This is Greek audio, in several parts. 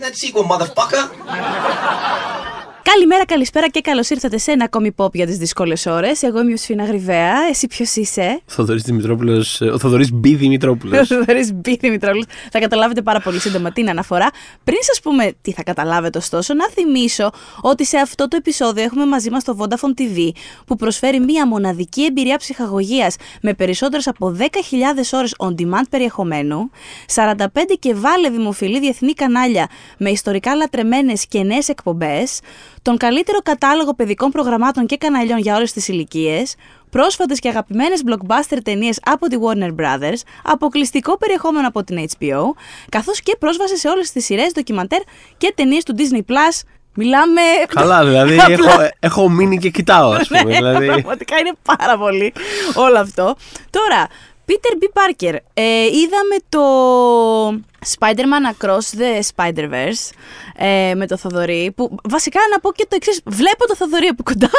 that sequel, motherfucker. Καλημέρα, καλησπέρα και καλώς ήρθατε σε ένα ακόμη pop για τις δύσκολες ώρες. Εγώ είμαι ο Σφίνα Γρυβαία. Εσύ ποιος είσαι; Θοδωρής Δημητρόπουλος. Ο Θοδωρής Μπι Δημητρόπουλος. Ο Θοδωρής Μπι Δημητρόπουλος. Θα καταλάβετε πάρα πολύ σύντομα την αναφορά. Πριν σας πούμε τι θα καταλάβετε, ωστόσο, να θυμίσω ότι σε αυτό το επεισόδιο έχουμε μαζί μας το Vodafone TV που προσφέρει μία μοναδική εμπειρία ψυχαγωγίας με περισσότερες από 10.000 ώρες on demand περιεχομένου, 45 και βάλε δημοφιλή διεθνή κανάλια με ιστορικά λατρεμένες και νέες εκπομπές, τον καλύτερο κατάλογο παιδικών προγραμμάτων και καναλιών για όλες τις ηλικίες, πρόσφατες και αγαπημένες blockbuster ταινίες από τη Warner Brothers, αποκλειστικό περιεχόμενο από την HBO, καθώς και πρόσβαση σε όλες τις σειρές, ντοκιμαντέρ και ταινίες του Disney+, Μιλάμε. Καλά, δηλαδή έχω, έχω μείνει και κοιτάω, ας πούμε. Ναι, δηλαδή... Πραγματικά είναι πάρα πολύ όλο αυτό. Τώρα, Peter B. Parker. Ε, είδαμε το Spider-Man Across the Spider-Verse ε, με το Θοδωρή. Που βασικά να πω και το εξής. Βλέπω το Θοδωρή από κοντά.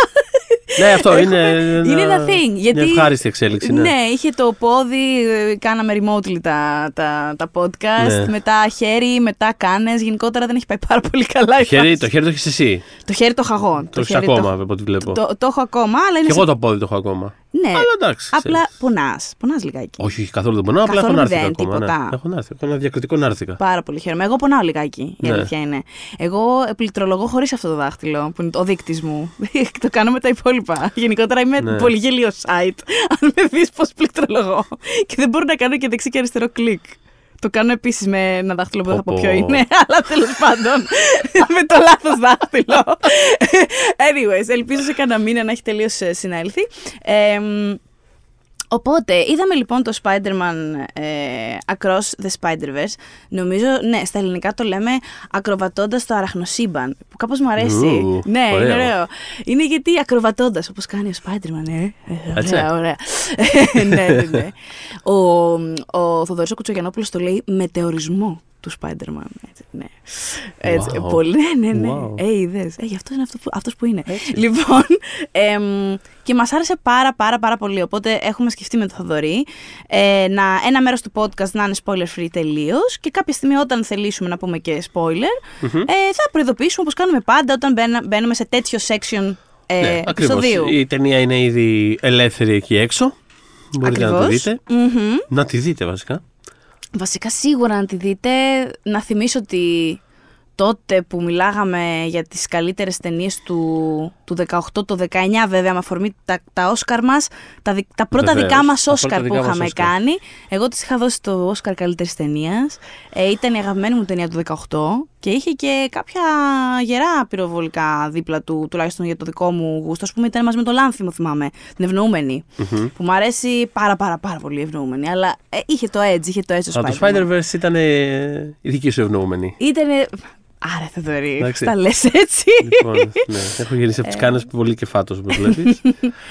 Ναι, αυτό είναι, είναι ένα thing. Γιατί, μια ευχάριστη εξέλιξη. Ναι. ναι, είχε το πόδι, ε, κάναμε remotely τα, τα, τα podcast. Ναι. Μετά χέρι, μετά κάνες. Γενικότερα δεν έχει πάει πάρα πολύ καλά. Το η χέρι, φάση. το χέρι το έχεις εσύ. Το χέρι το έχω εγώ. Το έχεις χέρι ακόμα, από ό,τι βλέπω. Το, το έχω ακόμα, αλλά είναι. Και σε- εγώ το πόδι το έχω ακόμα. Ναι, Αλλά εντάξει. απλά ξέρεις. πονάς. Πονάς λιγάκι. Όχι, όχι, καθόλου δεν πονάω. Απλά έχω Καθόλου νάρθηκα δεν, ακόμα. τίποτα. Ναι. Έχω νάρθηκα. Έχω ένα διακριτικό νάρθηκα. Πάρα πολύ χαίρομαι. Εγώ πονάω λιγάκι. Η Ναι. αλήθεια είναι. Εγώ πληκτρολογώ χωρίς αυτό το δάχτυλο, που είναι ο δείκτης μου. το κάνω με τα υπόλοιπα. Γενικότερα είμαι Ναι. πολύ γελίο site. Αν με δεις πώς πληκτρολογώ. Και δεν μπορώ να κάνω και δεξί και αριστερό κλικ. Το κάνω επίσης με ένα δάχτυλο που δεν θα πω Πω, ποιο πω. είναι, αλλά τέλος πάντων με το λάθος δάχτυλο. Anyways, ελπίζω σε κανένα μήνα να έχει τελείως συνέλθει. Ε, μ, Οπότε, είδαμε λοιπόν το Spider-Man ε, Across the Spider-Verse. Νομίζω, ναι, στα ελληνικά το λέμε ακροβατώντας το αραχνοσύμπαν. Που κάπως μου αρέσει. Ου, ναι, είναι ωραίο. ωραίο. Είναι γιατί ακροβατώντας, όπως κάνει ο Spider-Man, ε. Ε, Έτσι. Ωραία, ωραία. ναι, ναι, ναι. Ο, ο Θοδωρής ο Κουτσογιαννόπουλος το λέει μετεωρισμό του Spider-Man. Έτσι, ναι. Έτσι, Wow. πολύ, ναι, ναι, ναι. Wow. Ε, είδες. Ε, γι' αυτός είναι αυτός που, αυτός που είναι. Λοιπόν, εμ, και μας άρεσε πάρα πάρα πάρα πολύ, οπότε έχουμε σκεφτεί με το Θοδωρή ε, να, ένα μέρος του podcast να είναι spoiler free τελείως και κάποια στιγμή όταν θελήσουμε να πούμε και spoiler ε, θα προειδοποιήσουμε όπως κάνουμε πάντα όταν μπαίνα- μπαίνουμε σε τέτοιο section ε, Ναι, ακριβώς. επεισοδίου. Η ταινία είναι ήδη ελεύθερη εκεί έξω. Μπορείτε να τη Ακριβώς. δείτε. Μμμ. Να τη δείτε βασικά. Βασικά σίγουρα να τη δείτε, να θυμίσω ότι τότε που μιλάγαμε για τις καλύτερες ταινίες του, του 18, το 19 βέβαια με αφορμή τα, τα Όσκαρ μας, τα, δι- τα πρώτα Βεβαίως, δικά μας τα Όσκαρ πρώτα που δικά μας είχαμε Όσκαρ. κάνει. Εγώ της είχα δώσει το Όσκαρ καλύτερης ταινίας. Ε, ήταν η αγαπημένη μου ταινία του 18 και είχε και κάποια γερά πυροβολικά δίπλα του, τουλάχιστον για το δικό μου γούστο. Ας πούμε ήταν μαζί με το Λάνθιμο θυμάμαι, την ευνοούμενη, που μου αρέσει πάρα πάρα πάρα πολύ η ευνοούμενη. Αλλά ε, είχε το edge, είχε το edge το Αλλά το Spider-Man. Spider-Verse ήταν ε, η δική σου ευνοούμενη. Ήτανε... Άρα Θεοδωρή, Εντάξει. τα λες έτσι. λοιπόν, ναι, έχω γυρίσει Ε. από τις κάνες πολύ και φάτο, όπως βλέπεις.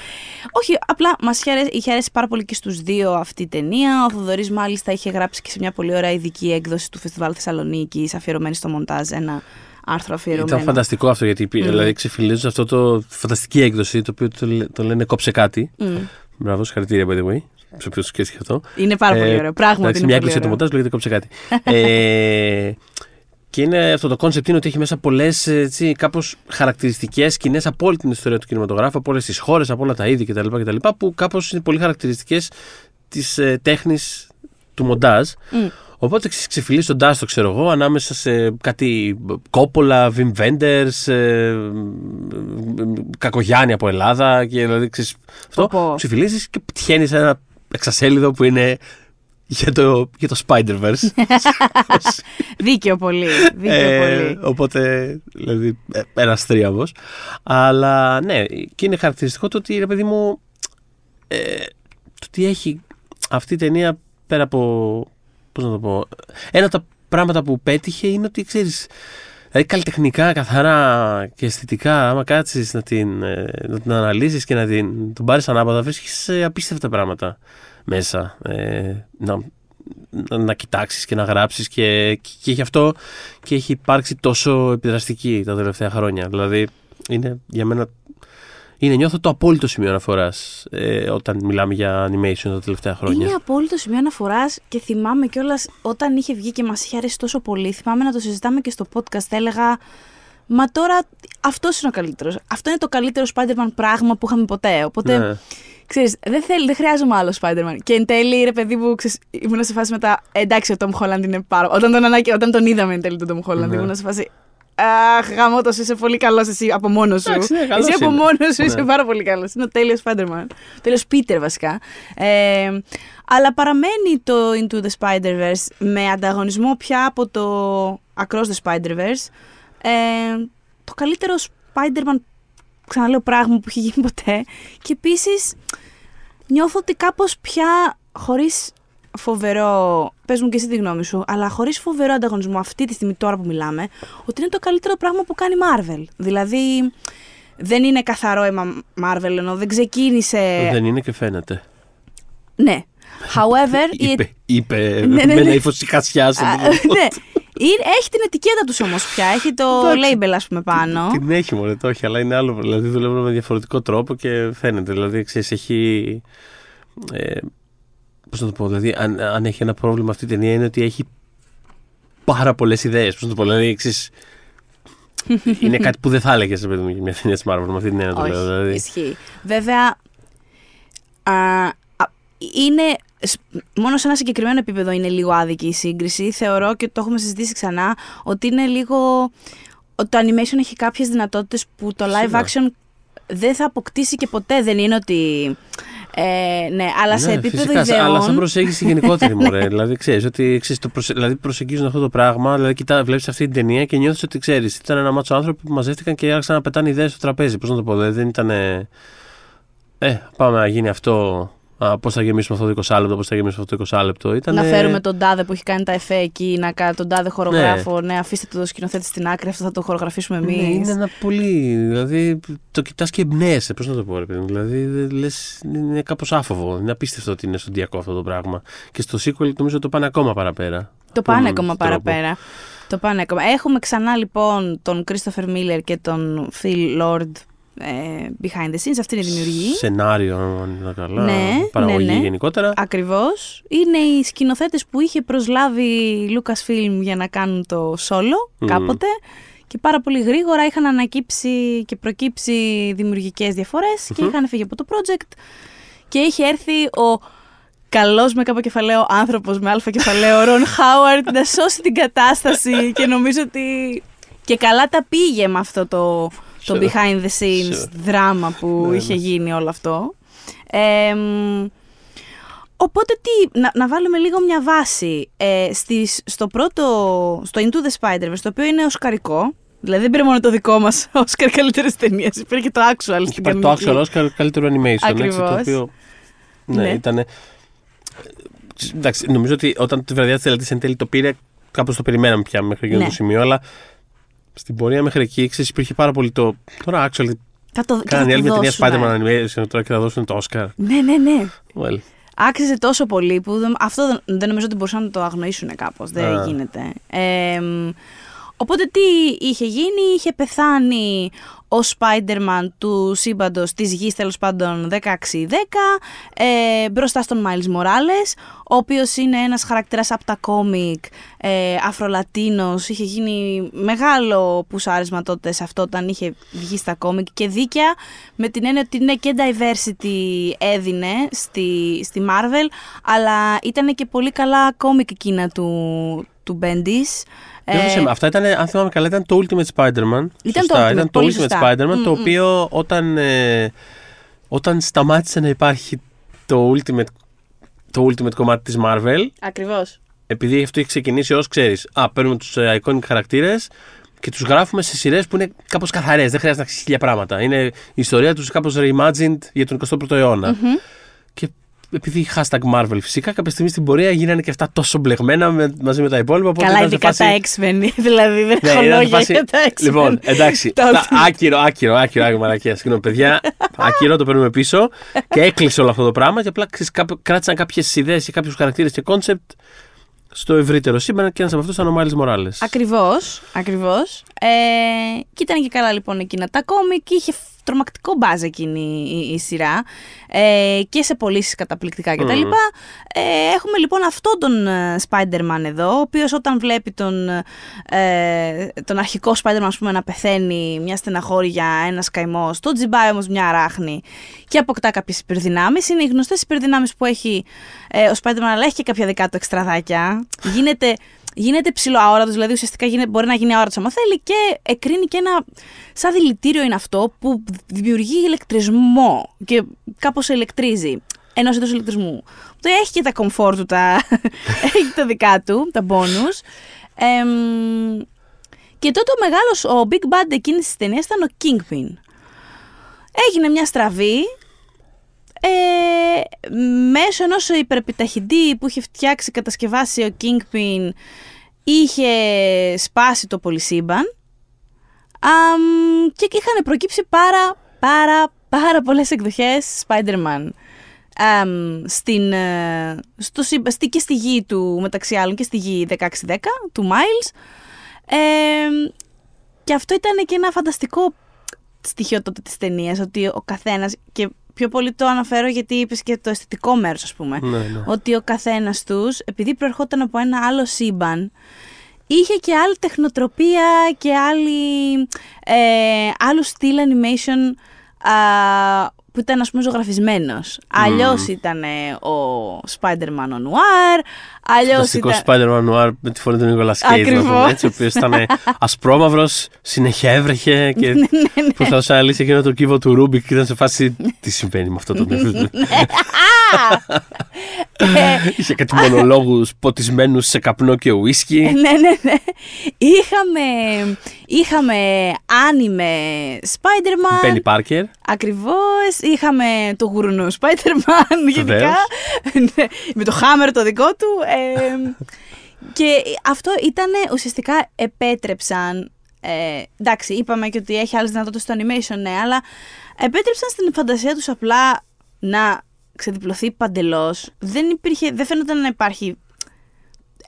Όχι, απλά μας είχε αρέσει, είχε αρέσει πάρα πολύ και στους δύο αυτή η ταινία. Ο Θοδωρής μάλιστα είχε γράψει και σε μια πολύ ωραία ειδική έκδοση του Φεστιβάλ Θεσσαλονίκης αφιερωμένη στο μοντάζ ένα άρθρο αφιερωμένο. Ήταν φανταστικό αυτό γιατί mm. δηλαδή, ξεφυλίζω αυτό το φανταστική έκδοση το οποίο το, λέ- το λένε κόψε κάτι. Μμ. Μπράβο, συγχαρητήρια by the way. Σε όποιον σκέφτηκε αυτό. Είναι πάρα πολύ Ε, ωραίο. Πράγματι εντάξει, είναι μια πολύ έκκληση του ωραίο. μοντάζ λέγεται κόψε κάτι. ε, και είναι αυτό το κόνσεπτ είναι ότι έχει μέσα πολλές κάπως χαρακτηριστικές σκηνές από όλη την ιστορία του κινηματογράφου, από όλες τις χώρες, από όλα τα είδη κτλ. κτλ που κάπως είναι πολύ χαρακτηριστικές της ε, τέχνης του μοντάζ. Μμ. Οπότε ξε- ξεφυλίσσοντάς το, ξέρω εγώ, ανάμεσα σε κάτι Κόπολα, Βιμ Βέντερς, ε, Κακογιάννη από Ελλάδα και δηλαδή ξέρεις, αυτό Πω, πω. ξεφυλίζεις και πετυχαίνεις ένα εξασέλιδο που είναι για το, για το Spider-Verse. Δίκαιο πολύ. Δίκαιο Ε, πολύ. οπότε, δηλαδή, ε, ένας τρίαμβο. Αλλά ναι, και είναι χαρακτηριστικό το ότι ρε παιδί μου. Ε, το ότι έχει αυτή η ταινία πέρα από. Πώς να το πω. Ένα από τα πράγματα που πέτυχε είναι ότι ξέρεις. Δηλαδή καλλιτεχνικά, καθαρά και αισθητικά, άμα κάτσεις να την, ε, να την αναλύσεις και να την, τον πάρεις ανάποδα, βρίσκεις απίστευτα πράγματα μέσα. Ε, να, να, να κοιτάξεις και να γράψεις και, και, γι' αυτό και έχει υπάρξει τόσο επιδραστική τα τελευταία χρόνια. Δηλαδή είναι για μένα είναι νιώθω το απόλυτο σημείο αναφοράς ε, όταν μιλάμε για animation τα τελευταία χρόνια. Είναι απόλυτο σημείο αναφοράς και θυμάμαι κιόλας όταν είχε βγει και μας είχε αρέσει τόσο πολύ. Θυμάμαι να το συζητάμε και στο podcast. Έλεγα, Μα τώρα αυτός είναι ο καλύτερος. Αυτό είναι το καλύτερο Spider-Man πράγμα που είχαμε ποτέ. Οπότε. Ναι. Ξέρεις, δεν, θέλει, δεν χρειάζομαι άλλο Spider-Man. Και εν τέλει, ρε παιδί μου, ξέρεις, ήμουν σε φάση μετά. «Ε, εντάξει, ο Tom Holland είναι πάρα. Όταν τον, ανάκη, όταν τον είδαμε εν τέλει τον Tom Holland, Ναι. ήμουν σε φάση. Αχ, γαμώτος, είσαι πολύ καλός εσύ από μόνος σου. Εντάξει, ναι, καλός εσύ από είναι. μόνος σου είσαι Ναι. πάρα πολύ καλός. Είναι ο τέλειος Spider-Man. Τέλειος Peter βασικά. Ε, αλλά παραμένει το Into the Spider-Verse με ανταγωνισμό πια από το Across the Spider-Verse. Ε, το καλύτερο Spider-Man, ξαναλέω, πράγμα που έχει γίνει ποτέ. Και επίσης νιώθω ότι κάπως πια χωρίς φοβερό. Πες μου και εσύ τη γνώμη σου, αλλά χωρίς φοβερό ανταγωνισμό αυτή τη στιγμή τώρα που μιλάμε, ότι είναι το καλύτερο πράγμα που κάνει η Marvel. Δηλαδή, δεν είναι καθαρό αίμα Marvel, ενώ δεν ξεκίνησε. Δεν είναι και φαίνεται. Ναι. However, η Είπε, είπε Ναι, ναι, με ναι. ένα ύφο χασιά. Α, ναι. Είναι- έχει την ετικέτα τους όμως πια. Έχει το Εντάξει. label, ας πούμε, πάνω. Την έχει μόνο, το έχει, αλλά είναι άλλο. Δηλαδή δουλεύουν με διαφορετικό τρόπο και φαίνεται. Δηλαδή, ξέρεις, έχει. Ε, Πώς να το πω, δηλαδή, αν, αν έχει ένα πρόβλημα αυτή η ταινία είναι ότι έχει πάρα πολλές ιδέες. Πώς να το πω, δηλαδή, ξέρεις, είναι κάτι που δεν θα έλεγες σε παιδί μου για μια ταινία της Marvel με αυτή την έννοια το Όχι, λέω. Δηλαδή. ισχύει. Βέβαια, α, α, είναι, σ- μόνο σε ένα συγκεκριμένο επίπεδο είναι λίγο άδικη η σύγκριση. Θεωρώ και το έχουμε συζητήσει ξανά ότι είναι λίγο... ότι Το animation έχει κάποιες δυνατότητες που το live Σίγουρα. action δεν θα αποκτήσει και ποτέ. Δεν είναι ότι... Ε, ναι, αλλά σε Ναι, επίπεδο φυσικά, ιδεών... Αλλά σαν προσέγγιση γενικότερη, μωρέ. δηλαδή, ξέρεις ότι ξέρεις, το προσε... δηλαδή, προσεγγίζουν αυτό το πράγμα. Δηλαδή, κοιτά, βλέπεις αυτή την ταινία και νιώθεις ότι ξέρεις. Ήταν ένα μάτσο άνθρωποι που μαζεύτηκαν και άρχισαν να πετάνε ιδέες στο τραπέζι. Πώς να το πω, δηλαδή, δεν ήταν. Ε, πάμε να γίνει αυτό. Πώς θα γεμίσουμε αυτό το 20 λεπτό, πώς θα γεμίσουμε αυτό το 20 λεπτό. Ήταν, Να φέρουμε τον τάδε που έχει κάνει τα εφέ εκεί, να κα- τον τάδε χορογράφο. Ναι. αφήστε το σκηνοθέτη στην άκρη, αυτό θα το χορογραφήσουμε εμείς. Ναι, είναι ένα πολύ. Δηλαδή, το κοιτάς και εμπνέεσαι. Πώς να το πω, ρε παιδί μου. Δηλαδή, λες, είναι κάπως άφοβο. Είναι απίστευτο ότι είναι στοντιακό αυτό το πράγμα. Και στο sequel νομίζω το πάνε ακόμα παραπέρα. Το πάνε Τον ακόμα τρόπο. παραπέρα. Το πάνε ακόμα. Έχουμε ξανά λοιπόν τον Christopher Miller και τον Phil Lord ε, behind the scenes. Αυτή είναι η δημιουργή. Σενάριο, αν είναι καλά. Ναι, παραγωγή ναι, ναι. γενικότερα. Ακριβώς. Είναι οι σκηνοθέτες που είχε προσλάβει η Lucasfilm για να κάνουν το solo Μμμ. κάποτε. Και πάρα πολύ γρήγορα είχαν ανακύψει και προκύψει δημιουργικές διαφορές και Μμμ. είχαν φύγει από το project. Και είχε έρθει ο καλός με κάπου κεφαλαίο άνθρωπος με αλφα κεφαλαίο Ρον Χάουαρντ να σώσει την κατάσταση και νομίζω ότι και καλά τα πήγε με αυτό το, το Sure. behind the scenes Sure. δράμα που Ναι, είχε ναι. γίνει όλο αυτό. Ε, μ, οπότε τι, να, να βάλουμε λίγο μια βάση ε, στις, στο πρώτο, στο Into the Spider-Verse, το οποίο είναι οσκαρικό, δηλαδή δεν πήρε μόνο το δικό μας Oscar καλύτερες ταινίες, πήρε και το actual Είχε στην πάρει το κανονική. actual Oscar καλύτερο animation. Έτσι, Ακριβώς. το οποίο. Ναι, Ναι. ήταν. Εντάξει, νομίζω ότι όταν τη βραδιά τη τελετή εν τέλει το πήρε, κάπως το περιμέναμε πια μέχρι εκείνο Ναι. το σημείο, αλλά στην πορεία μέχρι εκεί ξέρεις, υπήρχε πάρα πολύ το. Τώρα, actually, Θα το, και θα κάνανε το άλλη μια ταινία δώσουμε. Spider-Man animation τώρα και θα δώσουν το Oscar. Ναι, ναι, ναι. Well, Άξιζε τόσο πολύ που δεν- αυτό δεν, δεν νομίζω ότι μπορούσαν να το αγνοήσουν κάπως. Δεν Α. γίνεται. Ε, μ, οπότε τι είχε γίνει, είχε πεθάνει ο Spider-Man του σύμπαντος της γης τέλος πάντων 16-10 ε, μπροστά στον Miles Morales ο οποίος είναι ένας χαρακτήρας από τα κόμικ ε, αφρολατίνος. Είχε γίνει μεγάλο πουσάρισμα τότε σε αυτό όταν είχε βγει στα κόμικ και δίκαια με την έννοια ότι ναι και diversity έδινε στη, στη Marvel αλλά ήταν και πολύ καλά κόμικ εκείνα του, του Bendis Ε, Διόρθωσε με, αυτά ήταν, αν θυμάμαι καλά, ήταν το Ultimate Spider-Man. Ήταν Σωστά, το Ultimate, ήταν το πολύ Ultimate σωστά. Spider-Man, το Μμμ. οποίο όταν, ε, όταν σταμάτησε να υπάρχει το Ultimate, το Ultimate κομμάτι της Marvel, Ακριβώς. επειδή αυτό έχει ξεκινήσει ως ξέρεις, α, παίρνουμε τους ε, iconic χαρακτήρες και τους γράφουμε σε σειρές που είναι κάπως καθαρές, δεν χρειάζεται να ξέρεις χίλια πράγματα. Είναι η ιστορία τους κάπως reimagined για τον 21ο αιώνα. Μμμ. Και επειδή hashtag Marvel φυσικά, κάποια στιγμή στην πορεία γίνανε και αυτά τόσο μπλεγμένα με, μαζί με τα υπόλοιπα. οπότε Καλά, ήταν σε ειδικά φάση- τα X-Men. δηλαδή δεν ναι, έχω ήταν λόγια φάση- για τα X-Men. Λοιπόν, εντάξει. Τα τα- Ultimate. άκυρο, άκυρο, άκυρο, άκυρο, μαλακία. Συγγνώμη, παιδιά. Άκυρο, το παίρνουμε πίσω. Και έκλεισε όλο αυτό το πράγμα και απλά ξέρεις, κάπου- κράτησαν κάποιες ιδέες και κάποιους χαρακτήρες και κόνσεπτ στο ευρύτερο σύμπαν και ένας από αυτούς ήταν ο Μάιλς Μοράλες. Ακριβώς, ακριβώς. Ε, και ήταν και καλά λοιπόν εκείνα τα κόμικ. Είχε τρομακτικό buzz εκείνη η, η σειρά ε, και σε πωλήσεις καταπληκτικά κτλ. Μμ. Ε, έχουμε λοιπόν αυτόν τον ε, Spider-Man εδώ, ο οποίος όταν βλέπει τον, ε, τον αρχικό Spider-Man ας πούμε, να πεθαίνει μια στεναχώρια, ένα καημό, τον τζιμπάει όμως μια αράχνη και αποκτά κάποιες υπερδυνάμεις. Είναι οι γνωστές υπερδυνάμεις που έχει ε, ο Spider-Man, αλλά έχει και κάποια δικά του εξτραδάκια. Γίνεται γίνεται ψηλοαόρατο, δηλαδή ουσιαστικά γίνεται, μπορεί να γίνει αόρατος άμα θέλει και εκρίνει και ένα. Σαν δηλητήριο είναι αυτό που δημιουργεί ηλεκτρισμό και κάπως ελεκτρίζει. Ενός είδους ηλεκτρισμού. Το έχει και τα comfort του, τα... έχει τα δικά του, τα bonus. και τότε ο μεγάλος, ο Big Bad εκείνης της ταινίας ήταν ο Kingpin. Έγινε μια στραβή ε, μέσω ενός υπερπιταχυντή που είχε φτιάξει, κατασκευάσει ο Kingpin είχε σπάσει το πολυσύμπαν. Και είχαν προκύψει πάρα πάρα πάρα πολλές εκδοχές Spider-Man. Στην, ε, στο, στη, και στη γη του μεταξύ άλλων και στη γη 1610 του Miles. Ε, και αυτό ήταν και ένα φανταστικό στοιχείο τότε της ταινίας ότι ο καθένας και πιο πολύ το αναφέρω γιατί είπες και το αισθητικό μέρος, ας πούμε. Ναι, ναι. Ότι ο καθένας τους, επειδή προερχόταν από ένα άλλο σύμπαν, είχε και άλλη τεχνοτροπία και άλλη, ε, άλλου στυλ animation που ήταν ας πούμε ζωγραφισμένος. Μμ. Αλλιώς ήταν ο Spider-Man ο Noir, αλλιώς ήταν... Spider-Man Noir με τη φωνή του Νίκολας Κέιτζ, έτσι, ο οποίος ήταν ασπρόμαυρος, συνέχεια έβρεχε και ναι, ναι, ναι. προσπαθούσε να λύσει εκείνο το κύβο του Ρούμπικ και ήταν σε φάση τι συμβαίνει με αυτό το νεύρο; Είχε κάτι μονολόγους ποτισμένους σε καπνό και ουίσκι. ναι, ναι, ναι. Είχαμε, είχαμε άνιμε Spider-Man. Penny Parker. Ακριβώς. Είχαμε το γουρνό Spider-Man γενικά. Ναι, με το Hammer το δικό του. και αυτό ήταν ουσιαστικά επέτρεψαν ε, εντάξει, είπαμε και ότι έχει άλλες δυνατότητες στο animation, ναι, αλλά επέτρεψαν στην φαντασία τους απλά να ξεδιπλωθεί παντελώς. Δεν, υπήρχε, δεν φαίνονταν να υπάρχει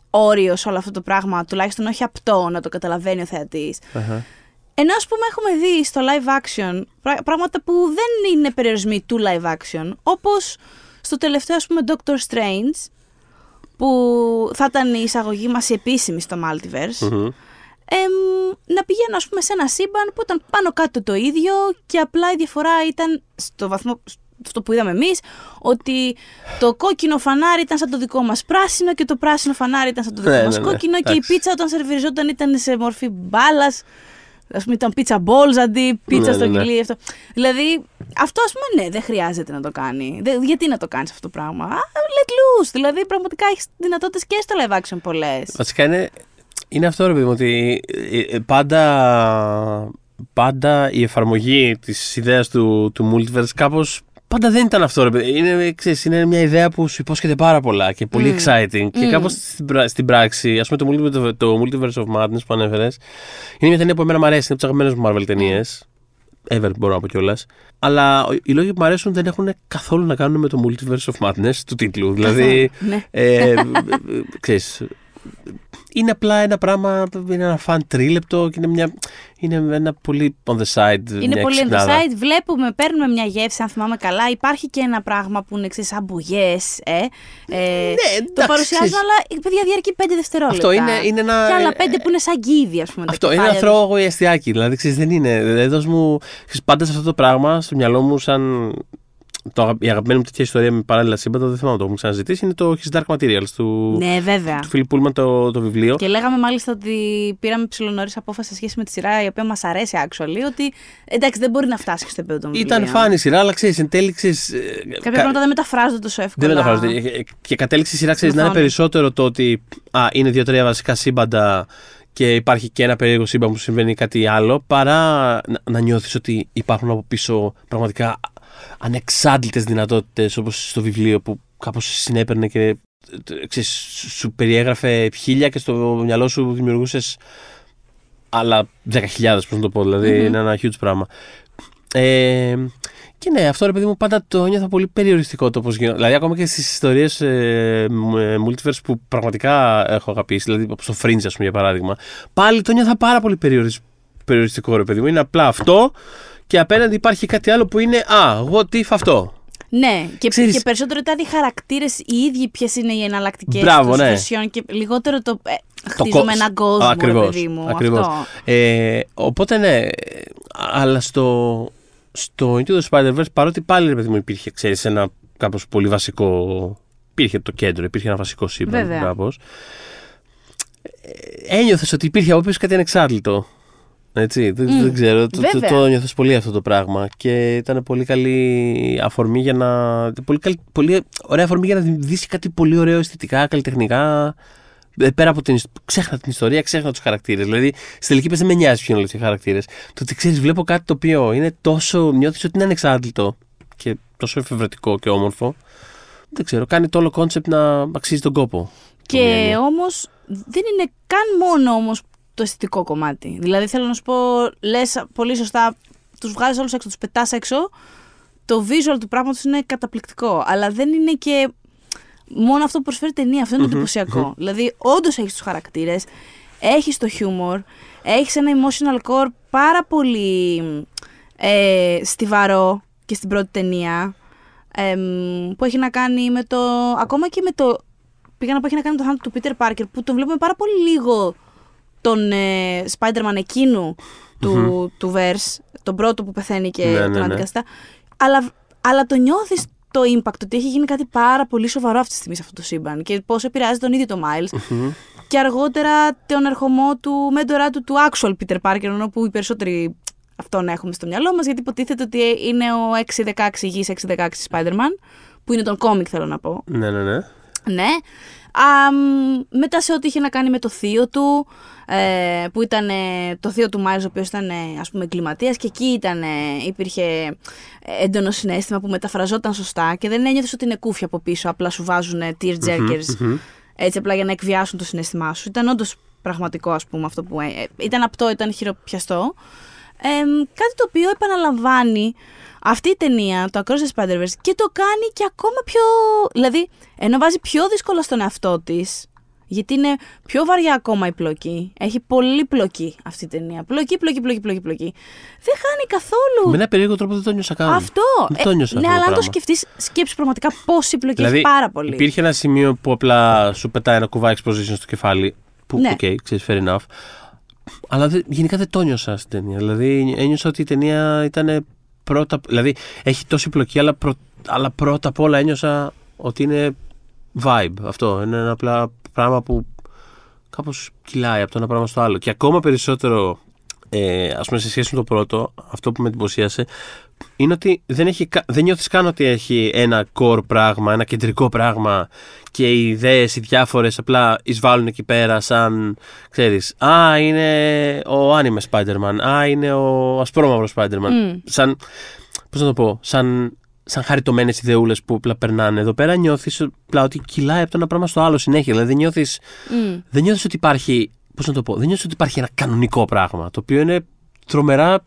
όριος σε όλο αυτό το πράγμα, τουλάχιστον όχι απτό να το καταλαβαίνει ο θεατη Ενώ ας πούμε έχουμε δει στο live action πράγματα που δεν είναι περιορισμοί του live action, όπως στο τελευταίο ας πούμε Doctor Strange, που θα ήταν η εισαγωγή μας η επίσημη στο Multiverse, να πηγαίνω ας πούμε σε ένα σύμπαν που ήταν πάνω κάτω το ίδιο και απλά η διαφορά ήταν στο βαθμό, αυτό που είδαμε εμείς, ότι το κόκκινο φανάρι ήταν σαν το δικό μας πράσινο και το πράσινο φανάρι ήταν σαν το δικό ναι, μας ναι, ναι. κόκκινο και η πίτσα όταν σερβιριζόταν ήταν σε μορφή μπάλας. Α πούμε, ήταν πίτσα balls αντί πίτσα ναι, στο ναι, κιλί. Αυτό. Δηλαδή, αυτό ας πούμε, ναι, δεν χρειάζεται να το κάνει. γιατί να το κάνεις αυτό το πράγμα; let loose. Δηλαδή, πραγματικά έχεις δυνατότητες και στο live action πολλές. Βασικά είναι, είναι αυτό, ρε παιδί μου, ότι ε, ε, πάντα, πάντα η εφαρμογή της ιδέας του, του multiverse κάπως Πάντα δεν ήταν αυτό, ρε Είναι, ξέρεις, είναι μια ιδέα που σου υπόσχεται πάρα πολλά και πολύ mm. exciting. Mm. Και κάπω στην, στην πράξη, α πούμε, το, το, Multiverse of Madness που ανέφερε, είναι μια ταινία που εμένα μου αρέσει. Είναι από τι αγαπημένε μου Marvel ταινίε. Ever μπορώ να πω κιόλα. Αλλά οι λόγοι που μου αρέσουν δεν έχουν καθόλου να κάνουν με το Multiverse of Madness του τίτλου. δηλαδή. ναι. ε, ξέρεις, είναι απλά ένα πράγμα, είναι ένα φαν τρίλεπτο και είναι, μια, είναι ένα πολύ on the side. Είναι πολύ on the side. Βλέπουμε, παίρνουμε μια γεύση, αν θυμάμαι καλά. Υπάρχει και ένα πράγμα που είναι εξή σαν ε. ε ναι, το παρουσιάζουν, αλλά παιδιά διαρκεί πέντε δευτερόλεπτα. Αυτό είναι, είναι ένα. Και άλλα πέντε που είναι σαν γκίδι, ας πούμε. Αυτό είναι ένα θρόγο ή αστιάκι. Δηλαδή, ξέρεις, δεν είναι. Δηλαδή, μου. Πάντα σε αυτό το πράγμα, στο μυαλό μου, σαν το, η αγαπημένη μου τέτοια ιστορία με παράλληλα σύμπαντα, δεν θυμάμαι το έχουμε ξαναζητήσει, είναι το His Dark Materials του, ναι, βέβαια. του Philip Pullman το, το βιβλίο. Και λέγαμε μάλιστα ότι πήραμε ψηλονόρη απόφαση σε σχέση με τη σειρά η οποία μας αρέσει actually, ότι εντάξει δεν μπορεί να φτάσει στο επίπεδο των Ήταν φάνη σειρά, αλλά ξέρεις, εν τέλει. Ξέρεις, ε, Κάποια κα... πράγματα δεν μεταφράζονται τόσο εύκολα. Δεν μεταφράζονται. Ε, και κατέληξε η σειρά, ξέρεις, να είναι περισσότερο το ότι α, είναι δύο-τρία βασικά σύμπαντα και υπάρχει και ένα περίεργο σύμπαν που συμβαίνει κάτι άλλο, παρά να, να νιώθεις ότι υπάρχουν από πίσω πραγματικά ανεξάντλητες δυνατότητες όπως στο βιβλίο που κάπως συνέπαιρνε και ξέρεις, σου περιέγραφε χίλια και στο μυαλό σου δημιουργούσες άλλα 10.000 πώς να το πω, δηλαδη είναι ένα huge πράγμα. Ε, και ναι, αυτό ρε παιδί μου πάντα το νιώθω πολύ περιοριστικό το πώς γίνεται. Δηλαδή, ακόμα και στις ιστορίες ε, multiverse που πραγματικά έχω αγαπήσει, δηλαδή όπως το Fringe, ας πούμε, για παράδειγμα, πάλι το νιώθω πάρα πολύ περιοριστικό ρε παιδί μου. Είναι απλά αυτό και απέναντι υπάρχει κάτι άλλο που είναι Α, what if αυτό. Ναι, και, Ξέρεις- και περισσότερο ήταν οι χαρακτήρες οι ίδιοι ποιες είναι οι εναλλακτικές Μπράβο, του ναι. version και λιγότερο το. Ε, χτίζουμε κο- έναν κόσμο, Ακριβώς, ρε παιδί μου. ακριβώς. Αυτό. Ε, οπότε ναι, αλλά στο, στο Into the Spider-Verse παρότι πάλι ρε παιδί μου υπήρχε, ξέρεις, ένα κάπως πολύ βασικό, υπήρχε το κέντρο, υπήρχε ένα βασικό σύμπαν Βέβαια. κάπως. Ε, ένιωθες ότι υπήρχε από πίσω κάτι ανεξάρτητο. Έτσι, δεν, Μμ, δεν ξέρω, το, το, βέβαια. το ένιωθες πολύ αυτό το πράγμα και ήταν πολύ καλή αφορμή για να, πολύ, καλή, πολύ ωραία αφορμή για να δεις κάτι πολύ ωραίο αισθητικά, καλλιτεχνικά, ε, πέρα από την. ιστ- Ξέχνα την ιστορία, ξέχνα τους χαρακτήρες. Δηλαδή, στη τελική πες δεν με νοιάζει ποιοι είναι όλοι οι χαρακτήρες. Το ότι ξέρεις, βλέπω κάτι το οποίο είναι τόσο. νιώθεις ότι είναι ανεξάρτητο και τόσο εφευρετικό και όμορφο. Δεν ξέρω, κάνει το όλο κόνσεπτ να αξίζει τον κόπο. Μια Και έννοια. όμως δεν είναι καν μόνο όμως το αισθητικό κομμάτι. Δηλαδή θέλω να σου πω, λες πολύ σωστά, τους βγάζεις όλους έξω, τους πετάς έξω. Το visual του πράγματος είναι καταπληκτικό. Αλλά δεν είναι και μόνο αυτό που προσφέρει η ταινία. Αυτό είναι το εντυπωσιακό. Δηλαδή, όντως έχεις τους χαρακτήρες, έχεις το χιούμορ, έχεις ένα emotional core πάρα πολύ ε, στιβαρό και στην πρώτη ταινία. εμ, που έχει να κάνει με το. Ακόμα και με το. Πήγα να πω έχει να κάνει με το θάνατο του Peter Parker που τον βλέπουμε πάρα πολύ λίγο τον ε, Spider-Man εκείνου του, του Verse, τον πρώτο που πεθαίνει και Ναι, τον ναι, ναι. αντικαστά. Αλλά, αλλά το νιώθεις το impact ότι έχει γίνει κάτι πάρα πολύ σοβαρό αυτή τη στιγμή σε αυτό το σύμπαν και πώς επηρεάζει τον ίδιο το Miles. Και αργότερα τον ερχομό του μέντορά του, του actual Peter Parker, ενώ που οι περισσότεροι αυτόν έχουμε στο μυαλό μας, γιατί υποτίθεται ότι είναι ο 6-16 υγιής 6-16 Spider-Man, που είναι τον κόμικ θέλω να πω. Ναι, ναι, ναι. Ναι. Αμ, μετά σε ό,τι είχε να κάνει με το θείο του, ε, που ήταν ε, το θείο του Μάιρς, ο οποίος ήταν ε, ας πούμε εγκληματίας και εκεί ήταν, ε, υπήρχε έντονο συνέστημα που μεταφραζόταν σωστά και δεν ένιωθες ότι είναι κούφια από πίσω, απλά σου βάζουν ε, tear jerkers έτσι απλά για να εκβιάσουν το συνέστημά σου. Ήταν όντως πραγματικό ας πούμε αυτό που ε, ε, ήταν απτό, ήταν χειροπιαστό. Ε, κάτι το οποίο επαναλαμβάνει αυτή η ταινία, το Across the Spider-Verse, και το κάνει και ακόμα πιο. Δηλαδή, ενώ βάζει πιο δύσκολα στον εαυτό της, γιατί είναι πιο βαριά ακόμα η πλοκή. Έχει πολύ πλοκή αυτή η ταινία. Πλοκή, πλοκή, πλοκή, πλοκή, πλοκή. Δεν χάνει καθόλου. Με ένα περίεργο τρόπο δεν το 'νιωσα καν. Αυτό. Δεν το 'νιωσα ναι, αυτό αλλά αν το πράγμα. σκεφτείς, σκέψεις πραγματικά πόση πλοκή Δηλαδή, έχει πάρα πολύ. υπήρχε ένα σημείο που απλά σου πετάει ένα κουβά exposition στο κεφάλι. Που, Ναι. οκ, ξέρεις, fair enough. Αλλά δεν- γενικά δεν το 'νιωσα στην ταινία. Δηλαδή, ένιωσα ότι η ταινία ήταν πρώτα. Δηλαδή, έχει τόση πλοκή, αλλά, πρω- αλλά πρώτα απ' όλα ένιωσα ότι είναι vibe. Αυτό. Είναι ένα απλά πράγμα που κάπως κυλάει από το ένα πράγμα στο άλλο. Και ακόμα περισσότερο, ε, ας πούμε, σε σχέση με το πρώτο, αυτό που με εντυπωσίασε, είναι ότι δεν, έχει, κα- δεν νιώθεις καν ότι έχει ένα core πράγμα, ένα κεντρικό πράγμα και οι ιδέες, οι διάφορες απλά εισβάλλουν εκεί πέρα σαν, ξέρεις, α, είναι ο anime Spider-Man, α, είναι ο ασπρόμαυρος Spider-Man. Μμ. Σαν, πώς να το πω, σαν, σαν χαριτωμένες ιδεούλες που απλά περνάνε. Εδώ πέρα νιώθεις απλά ότι κυλάει από το ένα πράγμα στο άλλο συνέχεια. Δηλαδή δεν νιώθεις, Μμ. δεν νιώθεις ότι υπάρχει, πώς να το πω, δεν νιώθεις ότι υπάρχει ένα κανονικό πράγμα, το οποίο είναι τρομερά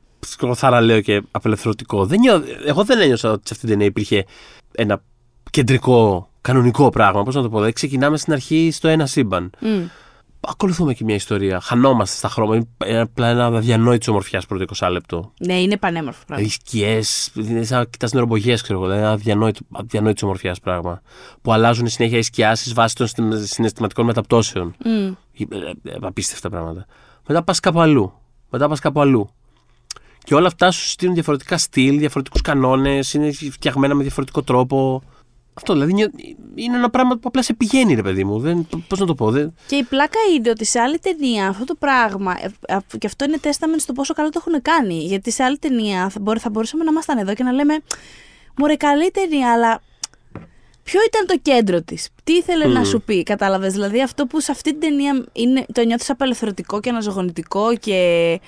θαραλέο και απελευθερωτικό. Δεν νιώ, εγώ δεν ένιωσα ότι σε αυτή την ταινία υπήρχε ένα κεντρικό, κανονικό πράγμα. Πώς να το πω, δηλαδή ξεκινάμε στην αρχή στο ένα σύμπαν. Μμ. Ακολουθούμε και μια ιστορία. Χανόμαστε στα χρώματα. Είναι απλά ένα αδιανόητη ομορφιάς πρώτο 20 λεπτό. Ναι, είναι πανέμορφο πράγμα. Οι σκιές, είναι σαν να κοιτάς νερομπογιέ, ξέρω εγώ. Δηλαδή ένα αδιανόητο, αδιανόητη ομορφιάς πράγμα. Που αλλάζουν συνέχεια οι σκιάσεις βάσει των συναισθημα- συναισθηματικών μεταπτώσεων. Μμ. Ε, ε, ε, Απίστευτα πράγματα. Μετά πας κάπου αλλού. Μετά πας κάπου αλλού. Και όλα αυτά σου στείλουν διαφορετικά στυλ, διαφορετικούς κανόνες, είναι φτιαγμένα με διαφορετικό τρόπο. Αυτό δηλαδή νιώ- είναι ένα πράγμα που απλά σε πηγαίνει, ρε παιδί μου. Πώς να το πω. Δεν... Και η πλάκα είναι ότι σε άλλη ταινία αυτό το πράγμα, ε, ε, και αυτό είναι testament στο πόσο καλό το έχουν κάνει. Γιατί σε άλλη ταινία θα, μπορέ- θα μπορούσαμε να ήμασταν εδώ και να λέμε Μωρέ, καλή ταινία, αλλά ποιο ήταν το κέντρο της, τι ήθελε να σου πει, κατάλαβες; Δηλαδή αυτό που σε αυτή την ταινία είναι, το νιώθεις απελευθερωτικό και αναζωογονητικό και.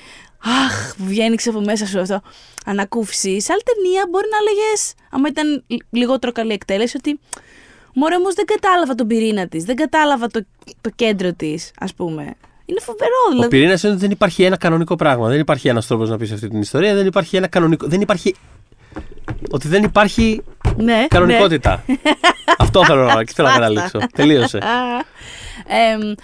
Αχ, βγαίνει από μέσα σου αυτό. Ανακούφιση. Σε άλλη ταινία μπορεί να έλεγες, άμα ήταν λι- λιγότερο καλή εκτέλεση, ότι Μωρέ, όμως δεν κατάλαβα τον πυρήνα της. Δεν κατάλαβα το, το κέντρο της, ας πούμε. Είναι φοβερό, Ο δηλαδή. πυρήνας είναι ότι δεν υπάρχει ένα κανονικό πράγμα. Δεν υπάρχει ένας τρόπος να πεις αυτή την ιστορία. Δεν υπάρχει ένα κανονικό. Δεν υπάρχει. Ότι δεν υπάρχει Ναι, κανονικότητα. Αυτό θέλω να, εκεί θέλω να Φάστα. καταλήξω. Τελείωσε. ναι.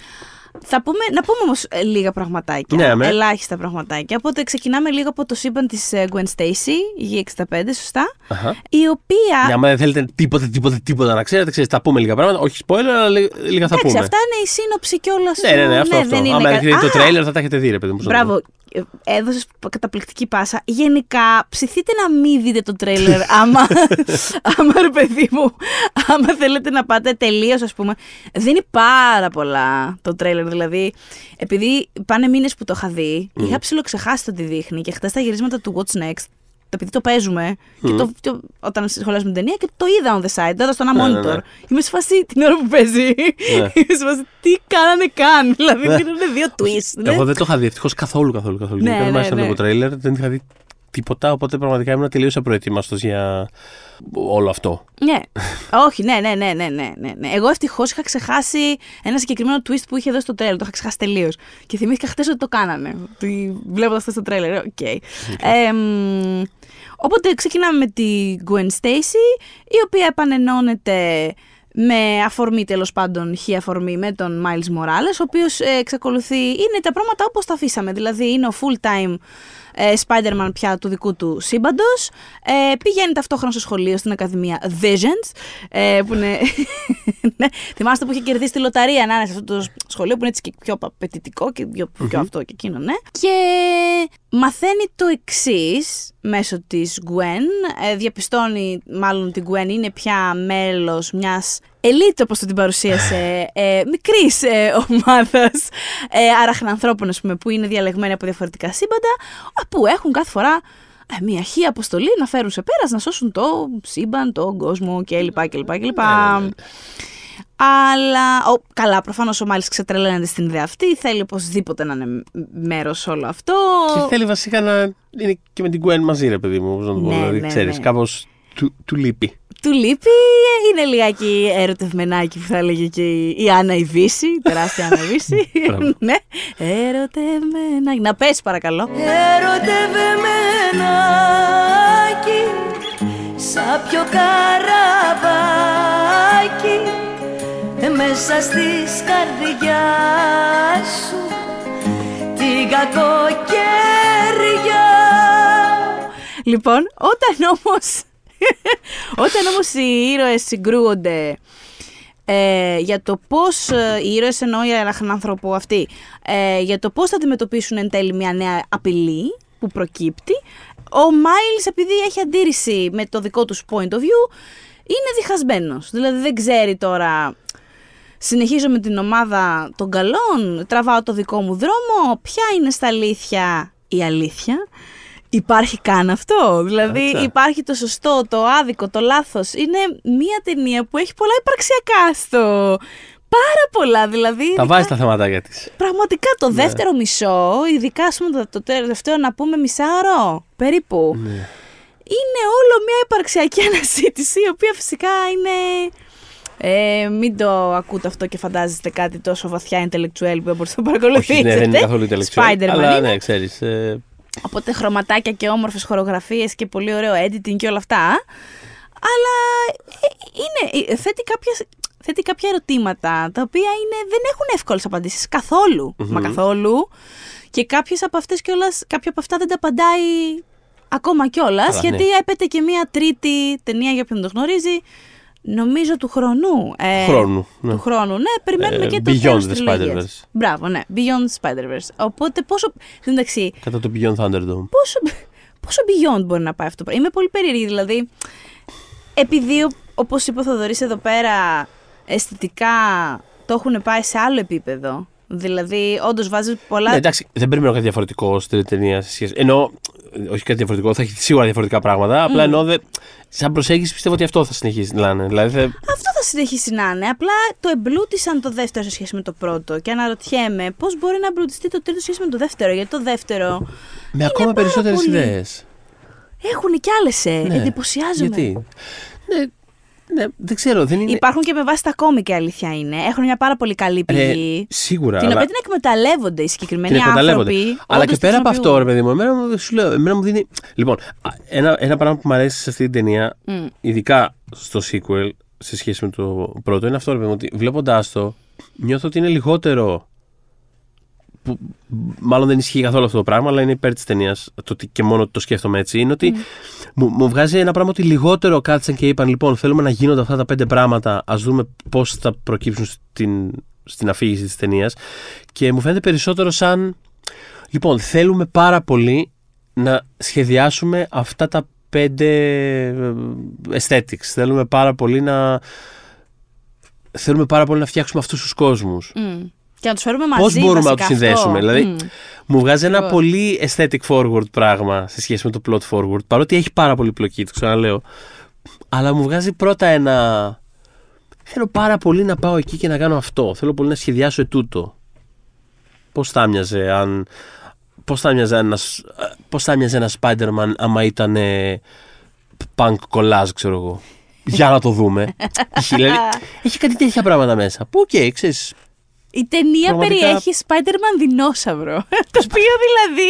Εμ, Θα πούμε, να πούμε όμως λίγα πραγματάκια. Ναι, αμέ. Ελάχιστα πραγματάκια. Οπότε ξεκινάμε λίγο από το σύμπαν της Gwen Stacy, η 65, σωστά. Αχα. Η οποία. Ναι, άμα δεν θέλετε τίποτα, τίποτα, τίποτα να ξέρετε, ξέρετε, θα πούμε λίγα πράγματα. Όχι spoiler, αλλά λί- λίγα θα Εντάξει, πούμε. αυτά είναι η σύνοψη κιόλα. Ναι, ναι, ναι, αυτό. αυτό. δεν είναι άμα κα- έχετε δει το Α, τρέιλερ, θα τα έχετε δει, ρε παιδί μου. πώς να το πω. Μπράβο. Έδωσες καταπληκτική πάσα. Γενικά, ψηθείτε να μην δείτε το τρέιλερ. άμα, άμα, ρε παιδί μου, άμα θέλετε να πάτε τελείως, ας πούμε. Δεν είναι πάρα πολλά το τρέιλερ. Δηλαδή, επειδή πάνε μήνες που το είχα δει, είχα ψιλοξεχάσει το τι δείχνει και χθες τα γυρίσματα του What's Next. Επειδή το παίζουμε και το, το- όταν σχολιάζουμε την ταινία και το είδα on the side, το είδα στο ένα Ναι, ναι, monitor. ναι. Είμαι σε φάση την ώρα που παίζει. Ναι. Είμαι σε φάση τι κάνανε καν. Δηλαδή, Ναι. δίνανε δύο twist. ναι. Εγώ δεν το είχα δει ευτυχώς καθόλου, καθόλου. καθόλου. Ναι, Ναι, δεν ναι, μ' άρεσε να ναι. βλέπω τρέιλερ, δεν είχα δει τίποτα, οπότε πραγματικά ήμουν τελείως απροετοίμαστος για όλο αυτό. Ναι. Όχι, ναι, ναι, ναι, ναι, ναι, ναι, ναι. Εγώ ευτυχώς είχα ξεχάσει ένα συγκεκριμένο twist που είχε εδώ στο τρέιλερ. Το είχα ξεχάσει τελείως. Και θυμήθηκα χθες ότι το κάνανε. Βλέποντας αυτό στο τρέιλερ. Οκ. Εμ, οπότε ξεκινάμε με τη Gwen Stacy, η οποία επανενώνεται με αφορμή τέλος πάντων, χι αφορμή με τον Miles Morales, ο οποίος εξακολουθεί, είναι τα πράγματα όπως τα αφήσαμε, δηλαδή είναι ο full time ε, Spider-Man πια του δικού του σύμπαντος. Ε, πηγαίνει ταυτόχρονα στο σχολείο στην Ακαδημία Visions. Ε, που είναι. ναι, θυμάστε που είχε κερδίσει τη λοταρία να είναι σε αυτό το σχολείο που είναι έτσι και πιο απαιτητικό και πιο, πιο αυτό και εκείνο, ναι. Και μαθαίνει το εξής μέσω της Gwen. Ε, διαπιστώνει, μάλλον την Gwen είναι πια μέλος μιας ελίτ, όπως το την παρουσίασε, ε, μικρής ε, ομάδας ε, αραχνανθρώπων, ας πούμε, που είναι διαλεγμένοι από διαφορετικά σύμπαντα, που έχουν κάθε φορά ε, μια χή αποστολή να φέρουν σε πέρας, να σώσουν το σύμπαν, τον κόσμο κλπ. κλπ, κλπ. Αλλά, ο, καλά, προφανώς ο Μάλις ξετρελαίνεται στην ιδέα αυτή, θέλει οπωσδήποτε να είναι μέρος σε όλο αυτό. Και θέλει βασικά να είναι και με την Gwen μαζί, ρε παιδί μου. Πώς να το πω. Ναι, δηλαδή, ναι, ξέρεις, ναι. κάπως του, του λείπει. Του λείπει, είναι λιγάκι ερωτευμενάκι που θα έλεγε και η, η Άννα η Βύση, η τεράστια Άννα η Βύση. Μπράβο. ναι, ερωτευμενάκι. Να πες παρακαλώ. Ερωτευμένακι Σαν πιο καραβάκι ε, Μέσα στις καρδιάς σου Την κακοκαιριά Λοιπόν, όταν όμως, όταν όμως οι ήρωες συγκρούονται ε, για το πώς, ε, οι ήρωες εννοώ οι αραχνάνθρωπο αυτοί, ε, για το πώς θα αντιμετωπίσουν εν τέλει μια νέα απειλή που προκύπτει, ο Μάιλς επειδή έχει αντίρρηση με το δικό τους point of view, είναι διχασμένος. Δηλαδή δεν ξέρει τώρα συνεχίζω με την ομάδα των καλών, τραβάω το δικό μου δρόμο, ποια είναι στα αλήθεια; Η αλήθεια; Υπάρχει καν αυτό. Δηλαδή Άτσα. υπάρχει το σωστό, το άδικο, το λάθος. Είναι μια ταινία που έχει πολλά υπαρξιακά στο... Πάρα πολλά δηλαδή. Τα ειδικά- βάζεις τα θεματάκια της. Πραγματικά το δεύτερο μισό, ειδικά ας πούμε το, το τελευταίο να πούμε μισάωρο περίπου, Ναι. είναι όλο μια υπαρξιακή αναζήτηση, η οποία φυσικά είναι... Ε, μην το ακούτε αυτό και φαντάζεστε κάτι τόσο βαθιά intellectual που μπορείτε να το παρακολουθήσετε. Όχι, ναι, δεν είναι καθόλου intellectual. Spider-Man Αλλά είναι. ναι, ξέρεις. Ε, Οπότε χρωματάκια και όμορφες χορογραφίες και πολύ ωραίο editing και όλα αυτά. Αλλά ε, είναι, ε, θέτει, κάποιες, θέτει κάποια ερωτήματα τα οποία είναι, δεν έχουν εύκολες απαντήσεις καθόλου. Μα καθόλου. Και κάποιες από αυτές κιόλας, κάποια από αυτά δεν τα απαντάει ακόμα κιόλας. Καλά, γιατί ναι. έπεται και μία τρίτη ταινία για όποιον το γνωρίζει. Νομίζω του χρονού. ε, Χρόνου, ναι. Του χρόνου, ναι. Περιμένουμε Ε, και το Beyond τέλος the της τριλογίας. Spider-Verse. Μπράβο, ναι. Beyond Spider-Verse. Οπότε πόσο... Εντάξει, κατά το Beyond Thunderdome. πόσο, πόσο beyond μπορεί να πάει αυτό; Το πράγμα. Είμαι πολύ περίεργη, δηλαδή. Επειδή, όπως είπε ο Θοδωρής εδώ πέρα, αισθητικά το έχουν πάει σε άλλο επίπεδο. Δηλαδή, όντως βάζει πολλά. Ναι, εντάξει, δεν περιμένω κάτι διαφορετικό στην ταινία σε σχέση. Ενώ, όχι κάτι διαφορετικό, θα έχει σίγουρα διαφορετικά πράγματα. Απλά ενώ δεν. Σαν προσέγγιση πιστεύω ότι αυτό θα συνεχίσει να είναι. Δηλαδή, θα- Αυτό θα συνεχίσει να είναι. Απλά το εμπλούτησαν το δεύτερο σε σχέση με το πρώτο. Και αναρωτιέμαι πώς μπορεί να εμπλουτιστεί το τρίτο σε σχέση με το δεύτερο; Γιατί το δεύτερο. με ακόμα πάρα περισσότερες πολύ. ιδέες. Έχουν κι άλλες. Ε. Ναι. Εντυπωσιάζομαι. Γιατί; Ναι, ναι, δεν ξέρω. Δεν είναι... Υπάρχουν και με βάση τα κόμικ, η αλήθεια είναι. Έχουν μια πάρα πολύ καλή Ρε, πηγή. σίγουρα. την αλλά... οποία την εκμεταλλεύονται οι συγκεκριμένοι την εκμεταλλεύονται. άνθρωποι. Αλλά όντως και πέρα την από αυτό, χρησιμοποιούν. ρε παιδί μου, εμένα μου, σου λέω, εμένα μου δίνει. Λοιπόν, α, ένα, ένα πράγμα που μου αρέσει σε αυτή την ταινία, Μμ. ειδικά στο sequel, σε σχέση με το πρώτο, είναι αυτό, ρε παιδί μου, ότι βλέποντάς το, νιώθω ότι είναι λιγότερο που μάλλον δεν ισχύει καθόλου αυτό το πράγμα, αλλά είναι υπέρ της ταινίας. Το ότι και μόνο το σκέφτομαι έτσι. Είναι ότι μου, μου βγάζει ένα πράγμα ότι λιγότερο κάθισαν και είπαν: Λοιπόν, θέλουμε να γίνονται αυτά τα πέντε πράγματα. Α δούμε πώς θα προκύψουν στην, στην αφήγηση της ταινίας. Και μου φαίνεται περισσότερο σαν. Λοιπόν, θέλουμε πάρα πολύ να σχεδιάσουμε αυτά τα πέντε ε, aesthetics. Θέλουμε πάρα πολύ να. Θέλουμε πάρα πολύ να φτιάξουμε αυτούς τους κόσμους. Μμ. Και να τους φέρουμε μαζί. Πώς μπορούμε να βασικά τους συνδέσουμε. αυτό. Δηλαδή, Μμ. μου βγάζει ένα Ακριβώς. πολύ aesthetic forward πράγμα σε σχέση με το plot forward. Παρότι έχει πάρα πολύ πλοκή, το ξαναλέω. Αλλά μου βγάζει πρώτα ένα. Θέλω πάρα πολύ να πάω εκεί και να κάνω αυτό. Θέλω πολύ να σχεδιάσω ετούτο. Πώς θα μοιάζε αν. Πώς θα μοιάζε ένας. Πώς θα μοιάζε ένας Spider-Man άμα ήταν ε, punk collage, ξέρω εγώ. Για να το δούμε. έχει, δηλαδή, έχει κάτι τέτοια πράγματα μέσα. Που, οκ, ξέρεις, Η ταινία Πραγματικά- περιέχει Spider-Man δεινόσαυρο. το οποίο δηλαδή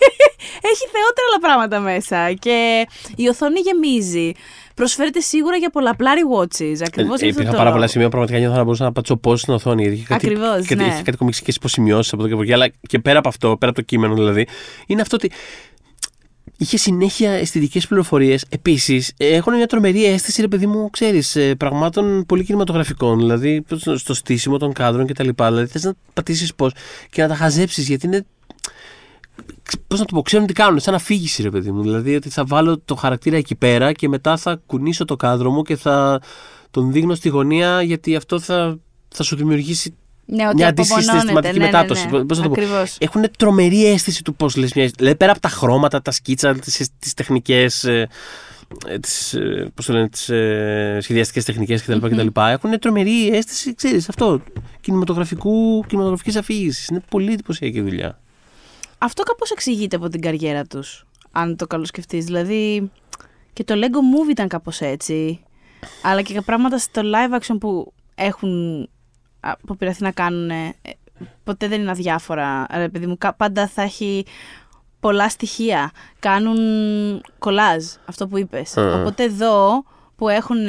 έχει θεότερα άλλα πράγματα μέσα. Και η οθόνη γεμίζει. Προσφέρεται σίγουρα για πολλαπλά rewatches. Ακριβώς Ε, Υπήρχαν πάρα πολλά σημεία που πραγματικά νιώθω να μπορούσα να πατήσω pause στην οθόνη. γιατί Είχε κάτι, Ακριβώς, κάτι, ναι. είχε κάτι κομιξικές υποσημειώσεις από εδώ και από εκεί. Αλλά και πέρα από αυτό, πέρα από το κείμενο δηλαδή, είναι αυτό ότι είχε συνέχεια αισθητικές πληροφορίες. Επίσης, έχουν μια τρομερή αίσθηση, ρε παιδί μου, ξέρεις, πραγμάτων πολύ κινηματογραφικών. Δηλαδή, στο- στο στήσιμο των κάδρων κτλ. Δηλαδή, θες να πατήσεις πώς και να τα χαζέψεις, γιατί είναι. Πώς να το πω, ξέρουν τι κάνουν, σαν αφήγηση, ρε παιδί μου. Δηλαδή, ότι θα βάλω το χαρακτήρα εκεί πέρα και μετά θα κουνήσω το κάδρο μου και θα τον δείχνω στη γωνία, γιατί αυτό θα, θα σου δημιουργήσει Ναι, ότι μια αντίστοιχη απομονώνεται. συναισθηματική Ναι, ναι, μετάδοση. ναι. Πώς να το πω. Ακριβώς. Έχουν τρομερή αίσθηση του πώς λες μια. Δηλαδή, πέρα από τα χρώματα, τα σκίτσα, τις τεχνικές. τις, ε, πώς το λένε, τις ε, σχεδιαστικές τεχνικές κτλ. κτλ. Έχουν τρομερή αίσθηση, ξέρεις, αυτό, κινηματογραφικού, κινηματογραφικής αφήγησης. Είναι πολύ εντυπωσιακή δουλειά. Αυτό κάπως εξηγείται από την καριέρα τους. Αν το καλοσκεφτείς. Δηλαδή. Και το Lego Movie ήταν κάπως έτσι. Αλλά και πράγματα στο live action που έχουν αποπειραθεί να κάνουν. ε, ποτέ δεν είναι αδιάφορα. Ρε παιδί μου, κα- πάντα θα έχει πολλά στοιχεία. Κάνουν κολάζ, αυτό που είπες. Ε. Οπότε εδώ που έχουν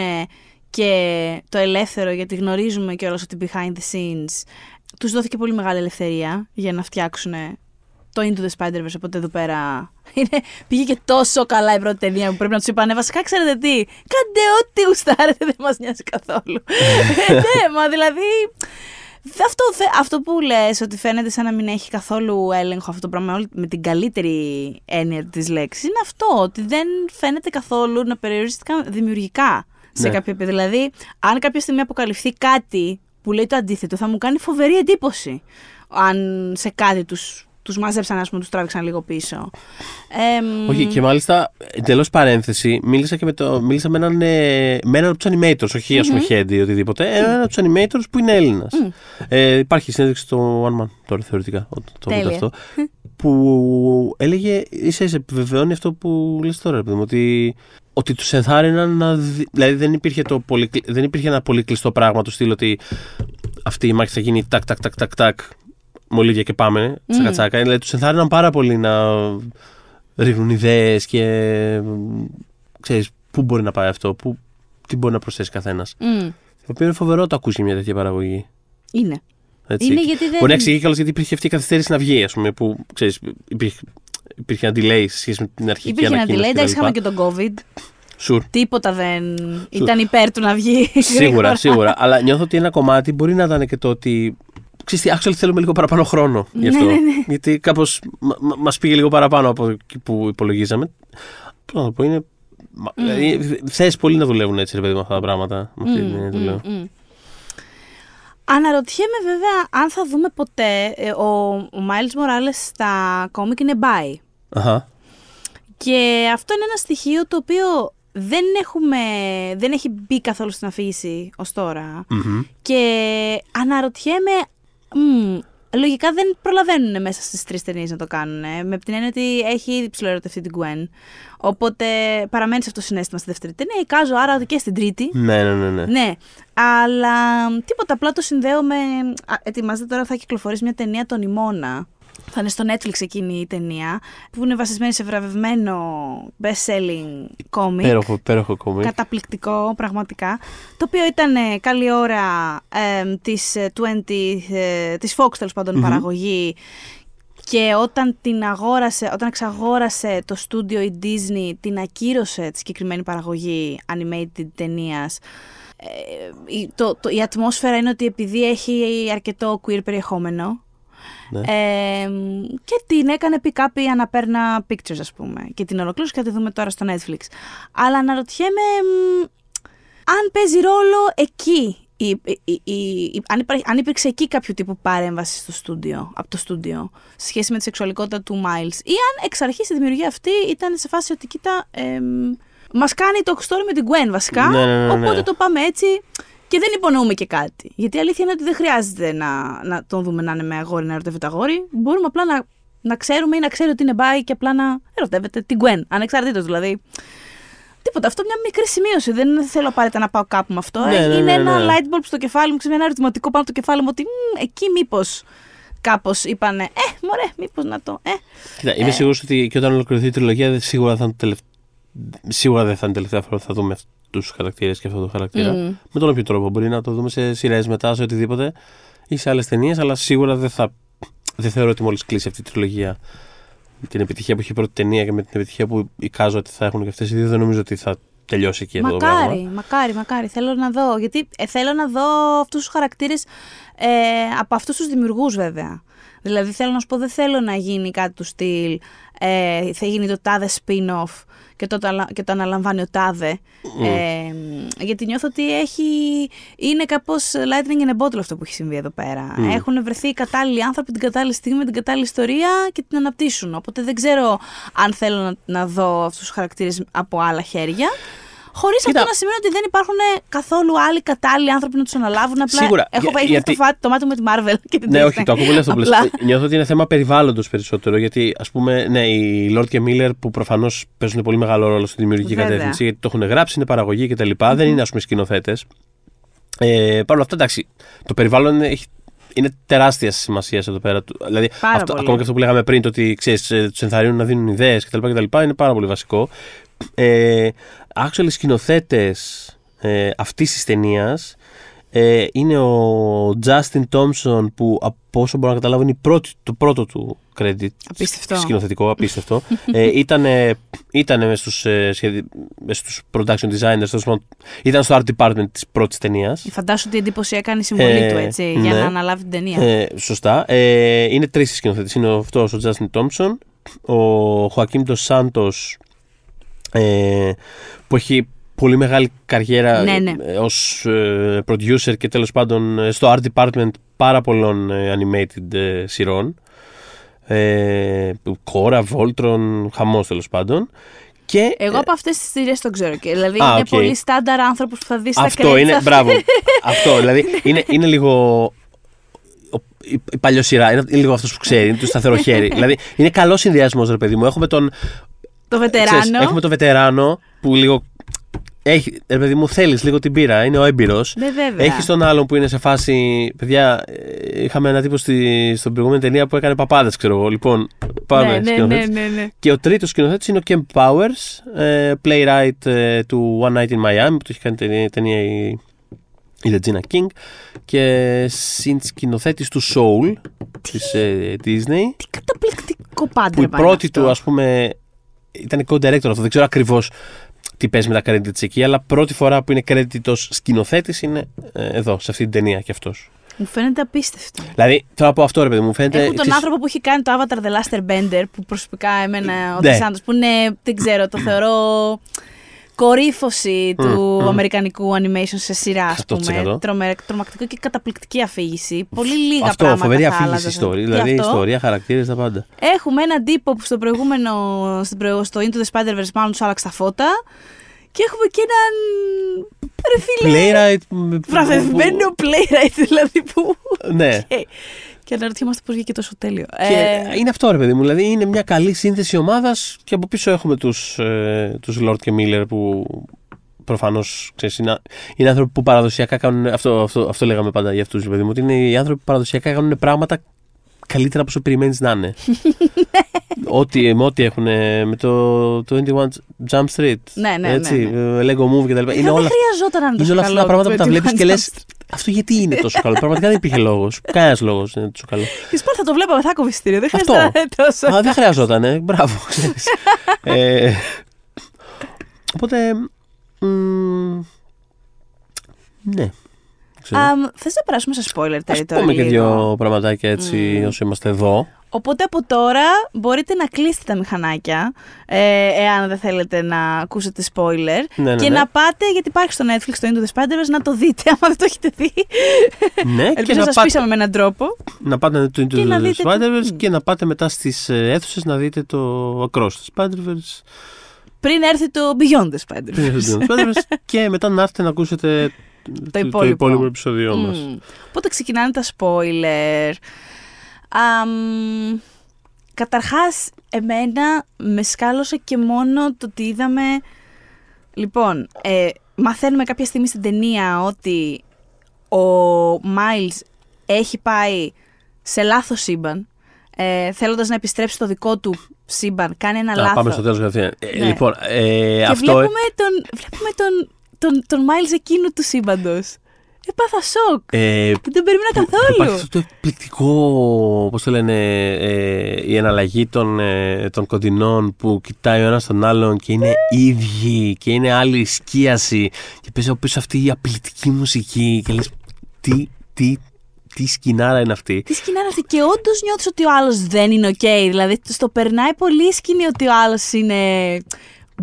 και το ελεύθερο, γιατί γνωρίζουμε και ότι behind the scenes, τους δόθηκε πολύ μεγάλη ελευθερία για να φτιάξουν το Into the Spider-Verse, οπότε εδώ πέρα είναι, πήγε και τόσο καλά η πρώτη ταινία που πρέπει να τους είπανε βασικά ξέρετε τι, κάντε ό,τι γουστάρετε, δεν μας νοιάζει καθόλου. Ε, ναι, μα δηλαδή αυτό, θε- αυτό που λες ότι φαίνεται σαν να μην έχει καθόλου έλεγχο αυτό το πράγμα όλη- με την καλύτερη έννοια της λέξης είναι αυτό, ότι δεν φαίνεται καθόλου να περιορίστηκαν δημιουργικά σε Ναι. κάποιο επίπεδο. Δηλαδή, αν κάποια στιγμή αποκαλυφθεί κάτι που λέει το αντίθετο, θα μου κάνει φοβερή εντύπωση αν σε κάτι τους, τους μάζεψαν, ας πούμε, τους τράβηξαν λίγο πίσω. Εμ, Όχι, και μάλιστα, εντελώς παρένθεση, μίλησα, και με, το, μίλησα με έναν, ε, με έναν από τους animators, όχι ας πούμε head ή οτιδήποτε. Έναν από τους animators που είναι Έλληνας. Ε, υπάρχει συνέντευξη στο One Man τώρα θεωρητικά, το, το Τέλεια. αυτό. Που έλεγε, ίσα ίσα επιβεβαιώνει αυτό που λες τώρα, ρε παιδί μου, ότι, ότι τους ενθάρρυναν να. δει- Δηλαδή δεν υπήρχε, το πολύ, κλει- δεν υπήρχε ένα πολύ κλειστό πράγμα του στυλ ότι αυτή η μάχη θα γίνει τάκ, τάκ, τάκ, τάκ, τάκ, μολύβια και πάμε, τσακα τσακα. Δηλαδή τους ενθάρρυναν πάρα πολύ να ρίχνουν ιδέες και ξέρεις πού μπορεί να πάει αυτό, πού, τι μπορεί να προσθέσει καθένας. μ, Το οποίο είναι φοβερό το ακούσει μια τέτοια παραγωγή. είναι. Έτσι. Είναι γιατί δεν- Μπορεί να εξηγεί κιόλας γιατί υπήρχε αυτή η καθυστέρηση να βγει, ας πούμε, που ξέρεις, υπήρχε, υπήρχε ένα delay σε σχέση με την αρχική Υπήρχε ένα ανακοίνωση. delay, εντάξει, κτλ. είχαμε και τον COVID. Sure. Τίποτα δεν ήταν υπέρ του να βγει. Σίγουρα, γρήγορα. σίγουρα. Αλλά νιώθω ότι ένα κομμάτι μπορεί να ήταν και το ότι. Ξέρεις τι, actually θέλουμε λίγο παραπάνω χρόνο γι' αυτό. Ναι, ναι, ναι. Γιατί κάπως μα πήγε λίγο παραπάνω από εκεί που υπολογίζαμε. Πώς να το πω, είναι. μα- Δηλαδή, θες πολύ να δουλεύουν έτσι, ρε παιδί με αυτά τα πράγματα. Με αυτή την έννοια το λέω. Μμ. Αναρωτιέμαι βέβαια αν θα δούμε ποτέ ε, ο, ο Miles Morales στα κόμικ είναι bi. Αχα. Και αυτό είναι ένα στοιχείο το οποίο δεν, έχουμε, δεν έχει μπει καθόλου στην αφήγηση ως τώρα. Μμμ. Και αναρωτιέμαι, μμ, λογικά δεν προλαβαίνουν μέσα στις τρεις ταινίες να το κάνουν. Με την έννοια ότι έχει ήδη ψηλοερωτευτεί την Gwen. Οπότε παραμένει σε αυτό το συνέστημα στη δεύτερη ταινία. Εικάζω άρα και στην τρίτη. Ναι, ναι, ναι. ναι. Ναι, αλλά τίποτα, απλά το συνδέω με... Α, ετοιμάζεται τώρα, θα κυκλοφορήσει μια ταινία τον Ιμώνα. Θα είναι στο Netflix εκείνη η ταινία, που είναι βασισμένη σε βραβευμένο best-selling comic. Πέροχο, πέροχο κόμικ. Καταπληκτικό, πραγματικά. Το οποίο ήταν ε, καλή ώρα ε, της, ε, 20, ε, της Fox, τέλος πάντων, Μμμ. παραγωγή. Και όταν την αγόρασε, όταν εξαγόρασε το στούντιο η Disney, την ακύρωσε τη συγκεκριμένη παραγωγή animated ταινίας. Ε, η- το, το, η ατμόσφαιρα είναι ότι επειδή έχει αρκετό queer περιεχόμενο, Ναι. ε, και την έκανε pick-up η Αναπέρνα Pictures, ας πούμε. Και την ολοκλήρωσε και θα τη δούμε τώρα στο Netflix. Αλλά αναρωτιέμαι μ, αν παίζει ρόλο εκεί. Η, η- η- η- η- αν, υπάρχει, αν υπήρξε εκεί κάποιο τύπου παρέμβαση στο στούντιο, από το στούντιο, σε σχέση με τη σεξουαλικότητα του Miles. Ή αν εξ αρχής η δημιουργία αυτή ήταν σε φάση ότι κοίτα. εμ, Μας κάνει το story με την Gwen βασικά. Ναι, ναι, ναι, ναι. Οπότε το πάμε έτσι. Και δεν υπονοούμε και κάτι. Γιατί η αλήθεια είναι ότι δεν χρειάζεται να, να τον δούμε να είναι με αγόρι, να ερωτεύεται αγόρι. Μπορούμε απλά να, να ξέρουμε ή να ξέρει ότι είναι μπάι και απλά να ερωτεύεται την Gwen. Ανεξαρτήτως δηλαδή. Τίποτα. Αυτό μια μικρή σημείωση. Δεν θέλω απαραίτητα να πάω κάπου με αυτό. Ναι, Ε, ναι, είναι ναι, ένα ναι. light bulb στο κεφάλι μου, ξέρεις, ένα ερωτηματικό πάνω στο κεφάλι μου ότι «Μμ, εκεί μήπως κάπως είπανε Ε, μωρέ, μήπως να το. Ε. Κοίτα, είμαι σίγουρος ότι και όταν ολοκληρωθεί η τριλογία δεν- σίγουρα, θα είναι το τελευ- σίγουρα δεν θα είναι η τελευταία φορά που θα δούμε αυτού τους χαρακτήρες και αυτό το χαρακτήρα. Μμ. Με τον όποιο τρόπο. Μπορεί να το δούμε σε σειρές μετά, σε οτιδήποτε ή σε άλλες ταινίες, αλλά σίγουρα δεν θα. Δεν θεωρώ ότι μόλις κλείσει αυτή η τριλογία με την επιτυχία που είχε η πρώτη ταινία και με την επιτυχία που εικάζω ότι θα έχουν και αυτές οι δύο, δεν νομίζω ότι θα τελειώσει εκεί αυτό το πράγμα. Μακάρι, μακάρι, μακάρι. Θέλω να δω. Γιατί ε, θέλω να δω αυτούς τους χαρακτήρες ε, από αυτούς τους δημιουργούς, βέβαια. Δηλαδή, θέλω να σου πω, δεν θέλω να γίνει κάτι του στυλ. Ε, θα γίνει το τάδε spin-off και το, τα- και το αναλαμβάνει ο τάδε. Ε, γιατί νιώθω ότι έχει, είναι κάπως lightning in a bottle αυτό που έχει συμβεί εδώ πέρα. Μμ. Έχουν βρεθεί οι κατάλληλοι άνθρωποι την κατάλληλη στιγμή με την κατάλληλη ιστορία και την αναπτύσσουν. Οπότε δεν ξέρω αν θέλω να, να δω αυτούς τους χαρακτήρες από άλλα χέρια. Χωρίς αυτό Κοίτα. να σημαίνει ότι δεν υπάρχουν καθόλου άλλοι κατάλληλοι άνθρωποι να τους αναλάβουν. Απλά Σίγουρα, Έχω για- έχει γιατί- το, φάτι, το μάτι μου με τη Marvel και την Ναι, Disney. όχι, το ακούω πολύ αυτό που λες. Απλά. Νιώθω ότι είναι θέμα περιβάλλοντος περισσότερο. Γιατί, ας πούμε, ναι, οι Lord και Miller που προφανώς παίζουν πολύ μεγάλο ρόλο στη δημιουργική Βέβαια. κατεύθυνση, γιατί το έχουν γράψει, είναι παραγωγή κτλ. Δεν είναι, ας πούμε, σκηνοθέτες. Ε, Παρ' όλα αυτά, εντάξει, το περιβάλλον είναι, έχει- είναι τεράστια σημασία εδώ πέρα. του. Δηλαδή, Πάρα αυτό, πολύ. ακόμα και αυτό που λέγαμε πριν, το ότι ξέρεις, ε, τους ενθαρρύνουν να δίνουν ιδέες κτλ, κτλ. είναι πάρα πολύ βασικό. Ε, actually, σκηνοθέτες ε, αυτής της ταινίας ε, είναι ο Justin Thompson που από όσο μπορώ να καταλάβω είναι η πρώτη, το πρώτο του credit Απίστευτο. σκηνοθετικό, απίστευτο. ε, ήταν ήτανε μες στους, ε, σχεδι- μες στους production designers, τέλος πάντων, ήταν στο art department της πρώτης ταινίας. Φαντάσου τι εντύπωση έκανε η συμβολή Ε, του έτσι, για ναι. να αναλάβει την ταινία. Ε, σωστά. Ε, είναι τρεις οι σκηνοθέτες. Είναι αυτός ο Justin Thompson, ο Joaquin Dos Santos ε, που έχει πολύ μεγάλη καριέρα Ναι, ναι. ε, ως ε, producer και τέλος πάντων ε, στο art department πάρα πολλών ε, animated ε, σειρών. Ε, Korra, Voltron, χαμός τέλος πάντων. Και, Εγώ από αυτές τις ταινίες το ξέρω. Και, δηλαδή Α, είναι οκ. πολύ στάνταρ άνθρωπος που θα δεις στα Αυτό credits είναι, αυτά. μπράβο. αυτό, δηλαδή είναι, είναι λίγο. ο- Η, η παλιοσειρά, είναι, είναι λίγο αυτός που ξέρει, είναι το σταθερό χέρι. δηλαδή είναι καλός συνδυασμός, ρε παιδί μου. Έχουμε τον. Το βετεράνο. ξέρεις, έχουμε τον βετεράνο που λίγο. Έχει, ρε παιδί μου, θέλεις λίγο την πείρα, είναι ο έμπειρος. Ναι, βέβαια. Έχει τον άλλον που είναι σε φάση. Παιδιά, ε, είχαμε ένα τύπο στη, στην προηγούμενη ταινία που έκανε παπάδες, ξέρω εγώ. Λοιπόν, πάμε. ναι, ναι, ναι, σκηνοθέτης. ναι, ναι. Και ο τρίτος σκηνοθέτης είναι ο Ken Powers, ε, playwright ε, του One Night in Miami, που το έχει κάνει ταινία, ταινία η, η Regina King και συνσκηνοθέτης του Soul της ε, Disney. Τι καταπληκτικό πάντρε Που η πάει πρώτη αυτό. του, ας πούμε, ήταν co-director αυτό. Δεν ξέρω ακριβώς τι παίζει με τα credits εκεί, αλλά πρώτη φορά που είναι credit ως σκηνοθέτης είναι ε, εδώ, σε αυτή την ταινία κι αυτός. Μου φαίνεται απίστευτο. Δηλαδή, θέλω να πω αυτό, ρε παιδί μου, φαίνεται. Έχουν τον ξέρεις, άνθρωπο που έχει κάνει το Avatar The Last Airbender, που προσωπικά εμένα ο Ναι. Τεσάντος, που είναι, δεν ξέρω, το θεωρώ κορύφωση του αμερικανικού animation σε σειρά, ας 100%. πούμε. Τρομε, τρομακτικό και καταπληκτική αφήγηση. Πολύ λίγα αυτό, πράγματα φοβερή θα αφήγηση άλλαζα. ιστορία. Τι Δηλαδή, αυτό; ιστορία, χαρακτήρες, τα πάντα. Έχουμε έναν τύπο που στο προηγούμενο, στο, προηγ- στο Into the Spider-Verse μάλλον τους άλλαξε τα φώτα. Και έχουμε και έναν. Ρε φίλε. Playwright. με- Βραβευμένο playwright, δηλαδή που. Ναι. Και, και αναρωτιόμαστε πώ βγήκε τόσο τέλειο. Και Ε, είναι αυτό ρε παιδί μου, δηλαδή είναι μια καλή σύνθεση ομάδας και από πίσω έχουμε τους, ε, τους Lord και Miller που προφανώς ξέρεις, είναι, είναι άνθρωποι που παραδοσιακά κάνουν, αυτό, αυτό, αυτό λέγαμε πάντα για αυτούς ρε παιδί μου, ότι είναι οι άνθρωποι που παραδοσιακά κάνουν πράγματα καλύτερα από όσο περιμένεις να είναι. ό,τι, με ό,τι έχουν με το, το 21 Jump Street. Ναι, ναι, έτσι, ναι, ναι. Lego Movie κτλ. Είναι όλα, δεν χρειαζόταν να είναι είναι όλα αυτά τα καλό πράγματα το που τα 21 βλέπεις και λες. Jump Street. Αυτό γιατί είναι τόσο καλό; Πραγματικά δεν υπήρχε λόγος. Κανένας λόγος δεν είναι τόσο καλό. Και σπάρ θα το βλέπαμε, θα κόβει εισιτήριο. Δεν Αυτό. χρειάζεται τόσο. Α, δεν χρειαζόταν, ε. Μπράβο. ξέρεις. ε, οπότε. μ, ναι. Ξέρω. Αμ, θες να περάσουμε σε spoiler Ας territory πούμε και λίγο; δύο πραγματάκια έτσι όσο είμαστε εδώ. Οπότε από τώρα μπορείτε να κλείσετε τα μηχανάκια, ε, εάν δεν θέλετε να ακούσετε spoiler. Ναι, ναι, και ναι. να πάτε, γιατί υπάρχει στο Netflix το Into the Spider-Verse, να το δείτε, άμα δεν το έχετε δει. Ναι, και Ελπίζω να να σας πάτε, πείσαμε με έναν τρόπο. να πάτε το Into και να the δείτε το- Spider-Verse Μμ. και να πάτε μετά στις ε, αίθουσες να δείτε το Across the Spider-Verse Πριν έρθει το Beyond the πριν Spider-Verse. έρθει το Spider-Verse και μετά να έρθετε να ακούσετε το, υπόλοιπο. επεισόδιο μας. Μμμ. Οπότε ξεκινάνε τα spoiler; Αμ, καταρχάς, εμένα με σκάλωσε και μόνο το ότι είδαμε... Λοιπόν, ε, μαθαίνουμε κάποια στιγμή στην ταινία ότι ο Miles έχει πάει σε λάθος σύμπαν. Ε, θέλοντας να επιστρέψει στο δικό του σύμπαν, κάνει ένα Α, λάθος. πάμε στο τέλος κατευθείαν. Ε, Ναι. Λοιπόν, ε, Και αυτό... βλέπουμε, τον, βλέπουμε τον, τον, τον Miles εκείνου του σύμπαντος. Έπαθα σοκ. Ε, Δεν τον περίμενα καθόλου. Υπάρχει αυτό το εκπληκτικό, πώς το λένε, ε, η εναλλαγή των, ε, των κοντινών που κοιτάει ο ένας τον άλλον και είναι ίδιοι και είναι άλλη σκίαση και παίζει από πίσω αυτή η απειλητική μουσική και λες τι, τι, τι σκηνάρα είναι αυτή. Τι σκηνάρα είναι αυτή; Και όντως νιώθεις ότι ο άλλος δεν είναι οκ. Δηλαδή, στο περνάει πολύ σκηνή ότι ο άλλος είναι.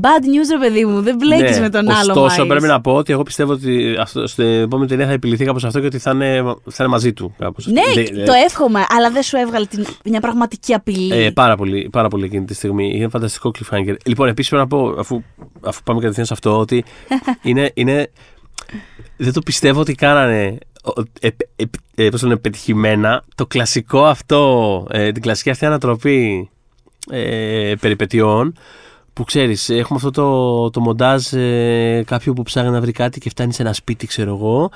Bad news, ρε παιδί μου. Δεν μπλέκει Ναι, με τον άλλο. Ωστόσο, Miles. πρέπει να πω ότι εγώ πιστεύω ότι αυτό, στην επόμενη ταινία θα επιληθεί κάπως αυτό και ότι θα είναι, θα είναι μαζί του. Κάπως. Ναι, Δε- το εύχομαι, αλλά δεν σου έβγαλε την, μια πραγματική απειλή. Ε, πάρα, πολύ, πάρα πολύ εκείνη τη στιγμή. Είναι φανταστικό cliffhanger. Λοιπόν, επίσης πρέπει να πω, αφού, αφού πάμε κατευθείαν σε αυτό, ότι είναι, είναι. Δεν το πιστεύω ότι κάνανε. ο- ε, ε, ε, πώς το λένε, πετυχημένα το κλασικό αυτό, ε, την κλασική αυτή ανατροπή ε, περιπετειών που ξέρεις, έχουμε αυτό το, το μοντάζ ε, κάποιου που ψάχνει να βρει κάτι και φτάνει σε ένα σπίτι, ξέρω εγώ,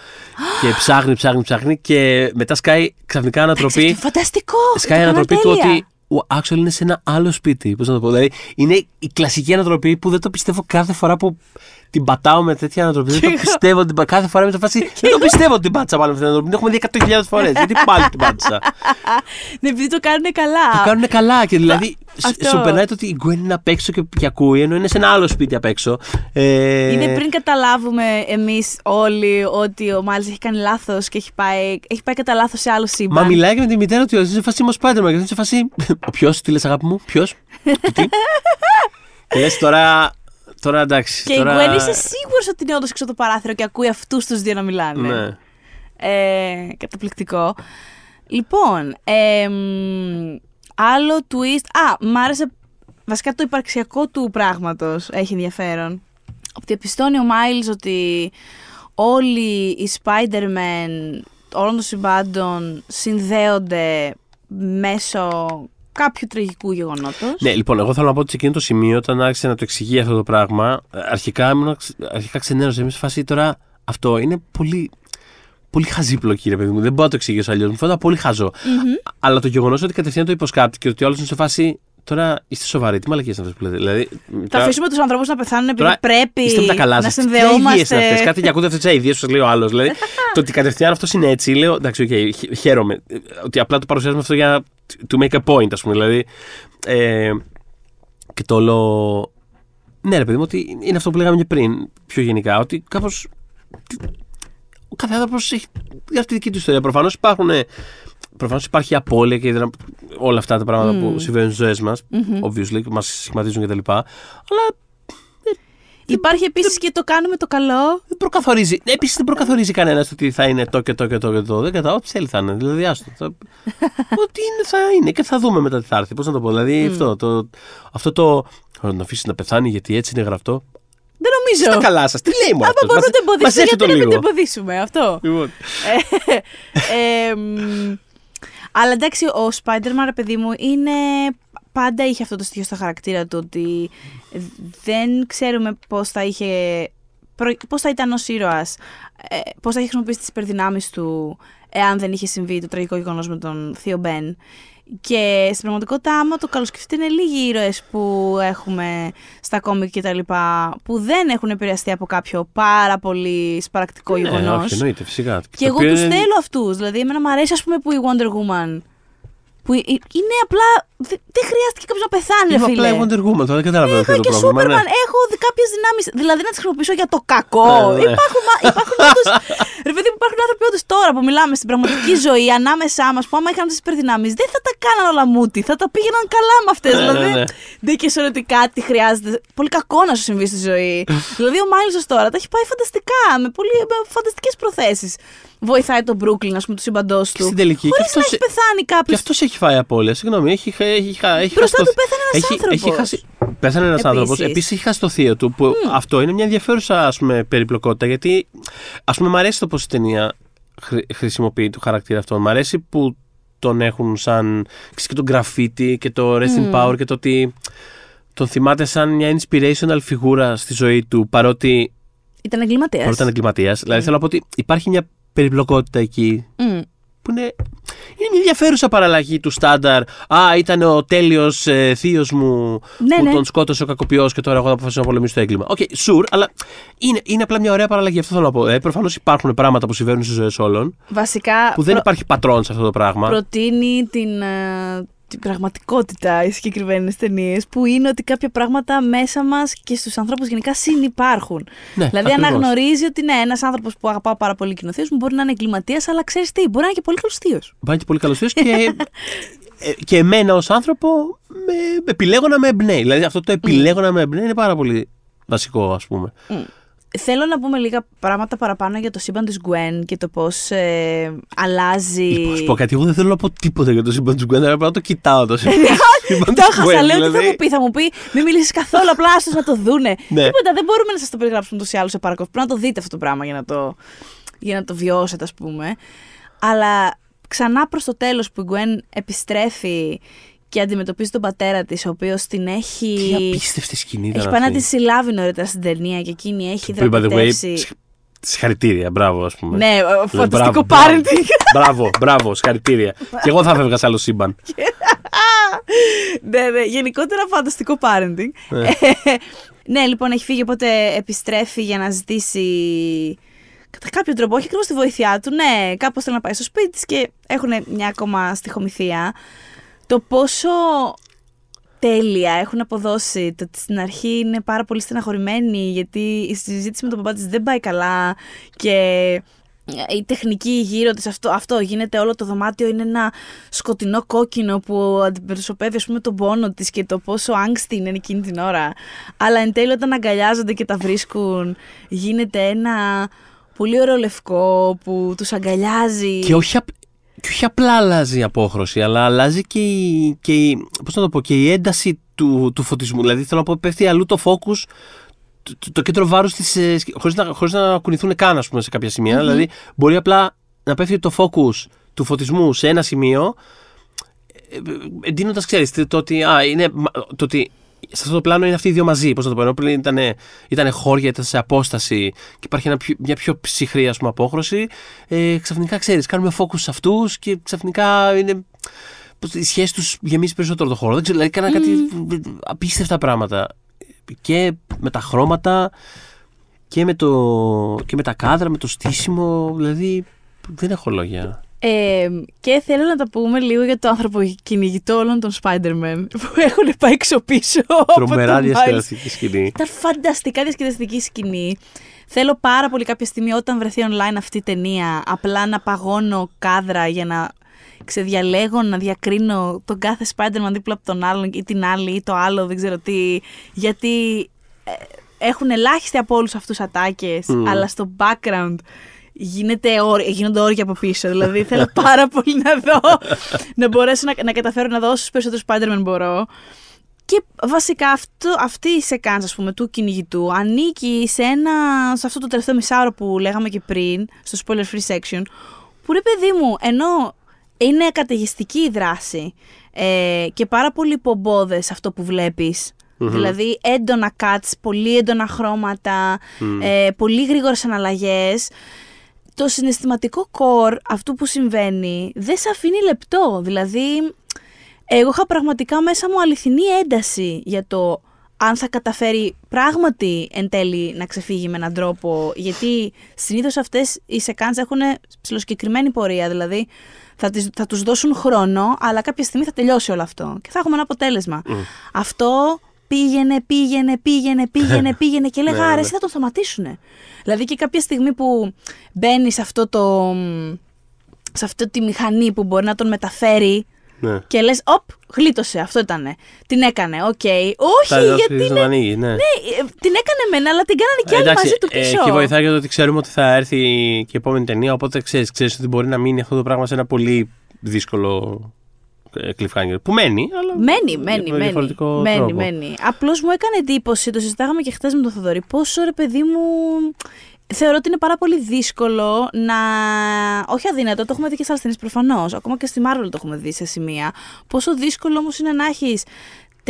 και ψάχνει, ψάχνει, ψάχνει και μετά σκάει ξαφνικά ανατροπή. Εντάξει, Φανταστικό! Σκάει η το ανατροπή του έκανα ότι ο actual είναι σε ένα άλλο σπίτι. Πώς να το πω. Δηλαδή είναι η κλασική ανατροπή που δεν το πιστεύω κάθε φορά που την πατάω με τέτοια ανατροπή. δεν το πιστεύω την πα- κάθε φορά με το φάση. δεν το πιστεύω ότι την πάτησα πάλι με αυτή την ανατροπή. Την έχουμε δει 100.000 φορές. Γιατί πάλι την πάτησα. Ναι, επειδή το κάνουν καλά. το κάνουν καλά και δηλαδή σ- Αυτό. σου περνάει το ότι η Γκουέν είναι απ' έξω και, και ακούει, ενώ είναι σε ένα άλλο σπίτι απ' έξω. Ε, Είναι πριν καταλάβουμε εμείς όλοι ότι ο Μάλις έχει κάνει λάθος και έχει πάει, έχει πάει κατά λάθος σε άλλο σύμπαν. Μα μιλάει και με τη μητέρα ότι είναι σε φάση είμαι ο Spider-Man και είναι σε φάση. Ο ποιος, τι λες, αγάπη μου, ποιος; τι; Και λες τώρα. Τώρα εντάξει. Και τώρα... η Gwen είσαι σίγουρος ότι είναι όντως έξω από το παράθυρο και ακούει αυτούς τους δύο να μιλάνε. Ναι. Ε, καταπληκτικό. Λοιπόν, εμ, άλλο twist. Α, μ' άρεσε βασικά το υπαρξιακό του πράγματος έχει ενδιαφέρον. Ότι διαπιστώνει ο Miles ότι όλοι οι Spider-Man όλων των συμπάντων συνδέονται μέσω κάποιου τραγικού γεγονότος. Ναι, λοιπόν, εγώ θέλω να πω ότι σε εκείνο το σημείο, όταν άρχισε να το εξηγεί αυτό το πράγμα, ε, αρχικά ήμουν ξ- αρχικά ξενέρωσε. Είμαι σε φάση τώρα αυτό είναι πολύ. Πολύ χαζή πλοκή, ρε παιδί μου. Δεν μπορώ να το εξηγήσω αλλιώς. Μου φαίνεται πολύ χαζό. Αλλά το γεγονός ότι κατευθείαν το υποσκάπτει και ότι όλο είναι σε φάση. Τώρα είστε σοβαροί. Τι μαλακίες είναι αυτές που λέτε; Δηλαδή, Θα τώρα- αφήσουμε τους ανθρώπους να πεθάνουν επειδή Τώρα πρέπει Είστε με τα καλά να σας. Τι συνδεόμαστε. αηδίες είναι αυτές; Κάτι και ακούτε αυτές τις αηδίες που σας λέει ο άλλος. Δηλαδή, το ότι κατευθείαν αυτό είναι έτσι, λέω εντάξει, οκ, χ- χαίρομαι. Ε, Ότι απλά το παρουσιάζουμε αυτό για to make a point, ας πούμε. Δηλαδή. Ε, και το όλο. Ναι, ρε παιδί μου, ότι είναι αυτό που λέγαμε και πριν, πιο γενικά. Ότι κάπω. Ο κάθε άνθρωπο έχει αυτή τη δική του ιστορία. Προφανώς υπάρχουν. Προφανώς υπάρχει απώλεια και δρα- όλα αυτά τα πράγματα που συμβαίνουν στις ζωές μας. Obviously, μας σχηματίζουν κτλ. Αλλά Υπάρχει επίσης και το κάνουμε το καλό. δεν προκαθορίζει. Επίσης δεν προκαθορίζει κανένας ότι θα είναι το και το και το και το. Δεν κατά ό,τι θέλει θα είναι. Δηλαδή, άστο. Θα... ό,τι είναι θα είναι και θα δούμε μετά τι θα έρθει. Πώς να το πω. Δηλαδή, αυτό το. Αυτό το «Α, να αφήσεις να πεθάνει γιατί έτσι είναι γραφτό. Δεν νομίζω. Στα καλά σας. Τι λέει μου Άμα αυτός. μπορούμε να το εμποδίσουμε, γιατί το να μην το λίγο. εμποδίσουμε αυτό. Λοιπόν. Ε, εμ, αλλά εντάξει, ο Spider-Man, ρε παιδί μου, είναι. Πάντα είχε αυτό το στοιχείο στο χαρακτήρα του ότι δεν ξέρουμε πώς θα είχε πώς θα ήταν ως ήρωας, ε, πώς θα είχε χρησιμοποιήσει τις υπερδυνάμεις του, εάν δεν είχε συμβεί το τραγικό γεγονός με τον Θείο Μπεν. Και στην πραγματικότητα, άμα το καλοσκεφτείτε, είναι λίγοι ήρωες που έχουμε στα κόμικ και τα λοιπά, που δεν έχουν επηρεαστεί από κάποιο πάρα πολύ σπαρακτικό Ναι, γεγονός. όχι, εννοείται, φυσικά. Και εγώ Το οποίο τους είναι- θέλω αυτούς. Δηλαδή, εμένα μου αρέσει, ας πούμε, που η Wonder Woman. Που ε- είναι απλά. δε- Δεν χρειάστηκε κάποιος να πεθάνει, ρε Είμαι απλά φίλε. η Wonder Woman, τώρα δεν καταλαβαίνω ποιο Είχα είναι και το πρόβλημα. Σούπερμαν, ναι. έχω κάποιες δυνάμεις. Δηλαδή να τις χρησιμοποιήσω για το κακό. Ναι, ναι. Υπάρχουν, μα- υπάρχουν όντω. Ρε παιδί μου, υπάρχουν άνθρωποι όντως τώρα που μιλάμε στην πραγματική ζωή ανάμεσά μας που άμα είχαν τις υπερδυνάμεις δεν θα τα κάναν όλα μούτι. Θα τα πήγαιναν καλά με αυτές. Ναι, ναι, δηλαδή ναι. δεν και σε ότι κάτι χρειάζεται. Πολύ κακό να σου συμβεί στη ζωή. δηλαδή ο Μάιλ τώρα τα έχει πάει φανταστικά. Με, πολύ, με φανταστικές προθέσεις. Βοηθάει τον Brooklyn, ας πούμε, τους σύμπαντό του. στην τελική, Χωρίς και να αυτός- έχει πεθάνει Και κάποιος. αυτός έχει φάει απώλεια. Συγγνώμη, έχει, έχει, έχει, έχει Μπροστά χάσει το- του πέθανε ένας έχει, άνθρωπος. Έχει χάσει, πέθανε ένας Επίσης. άνθρωπος. Επίσης έχει χάσει το θείο του. Που αυτό είναι μια ενδιαφέρουσα ας πούμε, περιπλοκότητα. Γιατί ας πούμε, μου αρέσει το πώς η ταινία χρη- χρησιμοποιεί το χαρακτήρα αυτό. Μ' αρέσει που τον έχουν σαν. ξέρεις, και τον γκράφιτι και το rest in power και το ότι τον θυμάται σαν μια inspirational φιγούρα στη ζωή του παρότι, Ήταν εγκληματίας. παρότι ήταν εγκληματίας. Δηλαδή θέλω να πω ότι υπάρχει μια περιπλοκότητα εκεί που είναι, είναι μια ενδιαφέρουσα παραλλαγή του στάνταρ. Α, ήταν ο τέλειος ε, θείος μου Ναι, που ναι. τον σκότωσε ο κακοποιός και τώρα εγώ θα αποφασίσω να πολεμήσω το έγκλημα. Οκ, okay, sure, αλλά είναι, είναι απλά μια ωραία παραλλαγή. Αυτό θέλω να πω. Ε, Προφανώς υπάρχουν πράγματα που συμβαίνουν στις ζωές όλων Βασικά που δεν προ- υπάρχει πατρόν σε αυτό το πράγμα. προτείνει την, ε, την πραγματικότητα οι συγκεκριμένες ταινίες, που είναι ότι κάποια πράγματα μέσα μας και στους ανθρώπους γενικά συνυπάρχουν. Ναι, δηλαδή ακριβώς. αναγνωρίζει ότι ναι, ένας άνθρωπος που αγαπάω πάρα πολύ κοινοθείο μου μπορεί να είναι εγκληματίας, αλλά ξέρεις τι, μπορεί να είναι και πολύ καλός θείος. Πάει και πολύ καλός θείος και, ε, και εμένα ως άνθρωπο με, επιλέγω να με εμπνέει. Δηλαδή αυτό το επιλέγω να με εμπνέει είναι πάρα πολύ βασικό, ας πούμε. Θέλω να πούμε λίγα πράγματα παραπάνω για το σύμπαν της Γκουέν και το πώς ε, αλλάζει. Να σου πω κάτι, εγώ δεν θέλω να πω τίποτα για το σύμπαν του Γκουέν, απλά το κοιτάω το σύμπαν Το του έχασα, Γκουέν. λέω τι θα δηλαδή. μου πει. Θα μου πει, μην μιλήσεις καθόλου, απλά άστος να το δούνε. Ναι. Τίποτα, δεν μπορούμε να σας το περιγράψουμε ούτως ή άλλως σε παρακολουθ. Πρέπει να το δείτε αυτό το πράγμα για να το, για να το βιώσετε, ας πούμε. Αλλά ξανά προς το τέλος που η Γκουέν επιστρέφει και αντιμετωπίζει τον πατέρα της, ο οποίος την έχει. Τι απίστευτη σκηνή ήταν Έχει πάει να αυτή. τη συλλάβει νωρίτερα στην ταινία και εκείνη έχει Που, by the way, δραπετεύσει. συγ- συγχαρητήρια, μπράβο, ας πούμε. Ναι, ε, Δηλαδή, φανταστικό μπράβο, parenting. Μπράβο, μπράβο, συγχαρητήρια. και εγώ θα φεύγα σε άλλο σύμπαν. ναι, ναι, γενικότερα φανταστικό parenting. Ναι. Ε, ναι, λοιπόν, έχει φύγει, οπότε επιστρέφει για να ζητήσει. Κατά κάποιο τρόπο, όχι ακριβώς τη βοήθειά του, ναι, κάπως θέλει να πάει στο σπίτι της και έχουν μια ακόμα στοιχομηθεία. Το πόσο τέλεια έχουν αποδώσει. Το ότι στην αρχή είναι πάρα πολύ στεναχωρημένη γιατί η συζήτηση με τον παπά της δεν πάει καλά και η τεχνική γύρω της αυτό, αυτό γίνεται όλο το δωμάτιο είναι ένα σκοτεινό κόκκινο που αντιπροσωπεύει ας πούμε τον πόνο της και το πόσο άγστη είναι εκείνη την ώρα αλλά εν τέλει όταν αγκαλιάζονται και τα βρίσκουν γίνεται ένα πολύ ωραίο λευκό που τους αγκαλιάζει και, όχι απ- και όχι απλά αλλάζει η απόχρωση, αλλά αλλάζει και η, και η, πώς να το πω, και η ένταση του, του φωτισμού. Δηλαδή θέλω να πω, πέφτει αλλού το focus, το, το, το κέντρο βάρους της, ε, σκη- χωρίς, να, χωρίς να κουνηθούν καν, ας πούμε, σε κάποια σημεία. Δηλαδή μπορεί απλά να πέφτει το focus του φωτισμού σε ένα σημείο, ε, ε, εντείνοντας, ξέρεις, το ότι, α, είναι, μα- το ότι σε αυτό το πλάνο είναι αυτοί οι δύο μαζί. Πώς να το πω, ενώ πριν ήταν, ήταν χώρια, ήταν σε απόσταση και υπάρχει ένα πιο- μια πιο ψυχρή ας πούμε, απόχρωση. Ε, ξαφνικά ξέρεις, κάνουμε focus σε αυτούς και ξαφνικά είναι. Πώς, η σχέση τους γεμίζει περισσότερο το χώρο. Δεν ξέρω, δηλαδή κάνα κάτι απίστευτα πράγματα. Και με τα χρώματα και με, το, και με τα κάδρα, με το στήσιμο. Δηλαδή δεν έχω λόγια. Ε, και θέλω να τα πούμε λίγο για το άνθρωπο κυνηγητό όλων των Spider-Man που έχουν πάει έξω πίσω. από Τρομερά τον Miles. διασκεδαστική σκηνή. Ήταν φανταστικά διασκεδαστική σκηνή. Θέλω πάρα πολύ κάποια στιγμή όταν βρεθεί online αυτή η ταινία απλά να παγώνω κάδρα για να ξεδιαλέγω, να διακρίνω τον κάθε Spider-Man δίπλα από τον άλλον ή την άλλη ή το άλλο, δεν ξέρω τι. Γιατί ε, έχουν ελάχιστη από όλους αυτούς ατάκες, αλλά στο background γίνεται όρ- γίνονται όρια από πίσω. Δηλαδή θέλω πάρα πολύ να δω, να μπορέσω να, να καταφέρω να δω όσους περισσότερους Spider-Man μπορώ. Και βασικά αυτό, αυτή η σεκάνς ας πούμε του κυνηγητού ανήκει σε, ένα, σε αυτό το τελευταίο μισάωρο που λέγαμε και πριν, στο spoiler free section, που ρε παιδί μου, ενώ είναι καταιγιστική η δράση ε, και πάρα πολύ πομπόδες αυτό που βλέπεις, Δηλαδή έντονα cuts, πολύ έντονα χρώματα, ε, πολύ γρήγορες αναλλαγές. Το συναισθηματικό core αυτού που συμβαίνει δεν σε αφήνει λεπτό. Δηλαδή, εγώ είχα πραγματικά μέσα μου αληθινή ένταση για το αν θα καταφέρει πράγματι εν τέλει να ξεφύγει με έναν τρόπο. Γιατί συνήθως αυτές οι σεκάνς έχουν ψηλοσκεκριμένη πορεία. Δηλαδή, θα, τις, θα τους δώσουν χρόνο, αλλά κάποια στιγμή θα τελειώσει όλο αυτό και θα έχουμε ένα αποτέλεσμα. Αυτό πήγαινε, πήγαινε, πήγαινε, πήγαινε, πήγαινε και έλεγα, Ναι, άρα ναι. εσύ θα τον σταματήσουνε. Δηλαδή και κάποια στιγμή που μπαίνει σε αυτό το... σε αυτή τη μηχανή που μπορεί να τον μεταφέρει Ναι. και λες, οπ, γλίτωσε, αυτό ήτανε. Την έκανε, οκ. Όχι, Θα δώσει γιατί να είναι... ανοίγει, ναι. Ναι, ε, την έκανε μεν, αλλά την κάνανε και άλλοι Εντάξει, μαζί του ε, πίσω. και βοηθάει για το ότι ξέρουμε ότι θα έρθει και η επόμενη ταινία. Οπότε ξέρεις ξέρεις ότι μπορεί να μείνει αυτό το πράγμα σε ένα πολύ δύσκολο ε, cliffhanger. Που μένει, αλλά. Μένει, με μένει, μένει. διαφορετικό Μένει, τρόπο. μένει. Απλώς μου έκανε εντύπωση, το συζητάγαμε και χθες με τον Θοδωρή, πόσο ρε παιδί μου. Θεωρώ ότι είναι πάρα πολύ δύσκολο να. Όχι αδύνατο, το έχουμε δει και σε άλλε ταινίε προφανώς. Ακόμα και στη Marvel το έχουμε δει σε σημεία. Πόσο δύσκολο όμως είναι να έχεις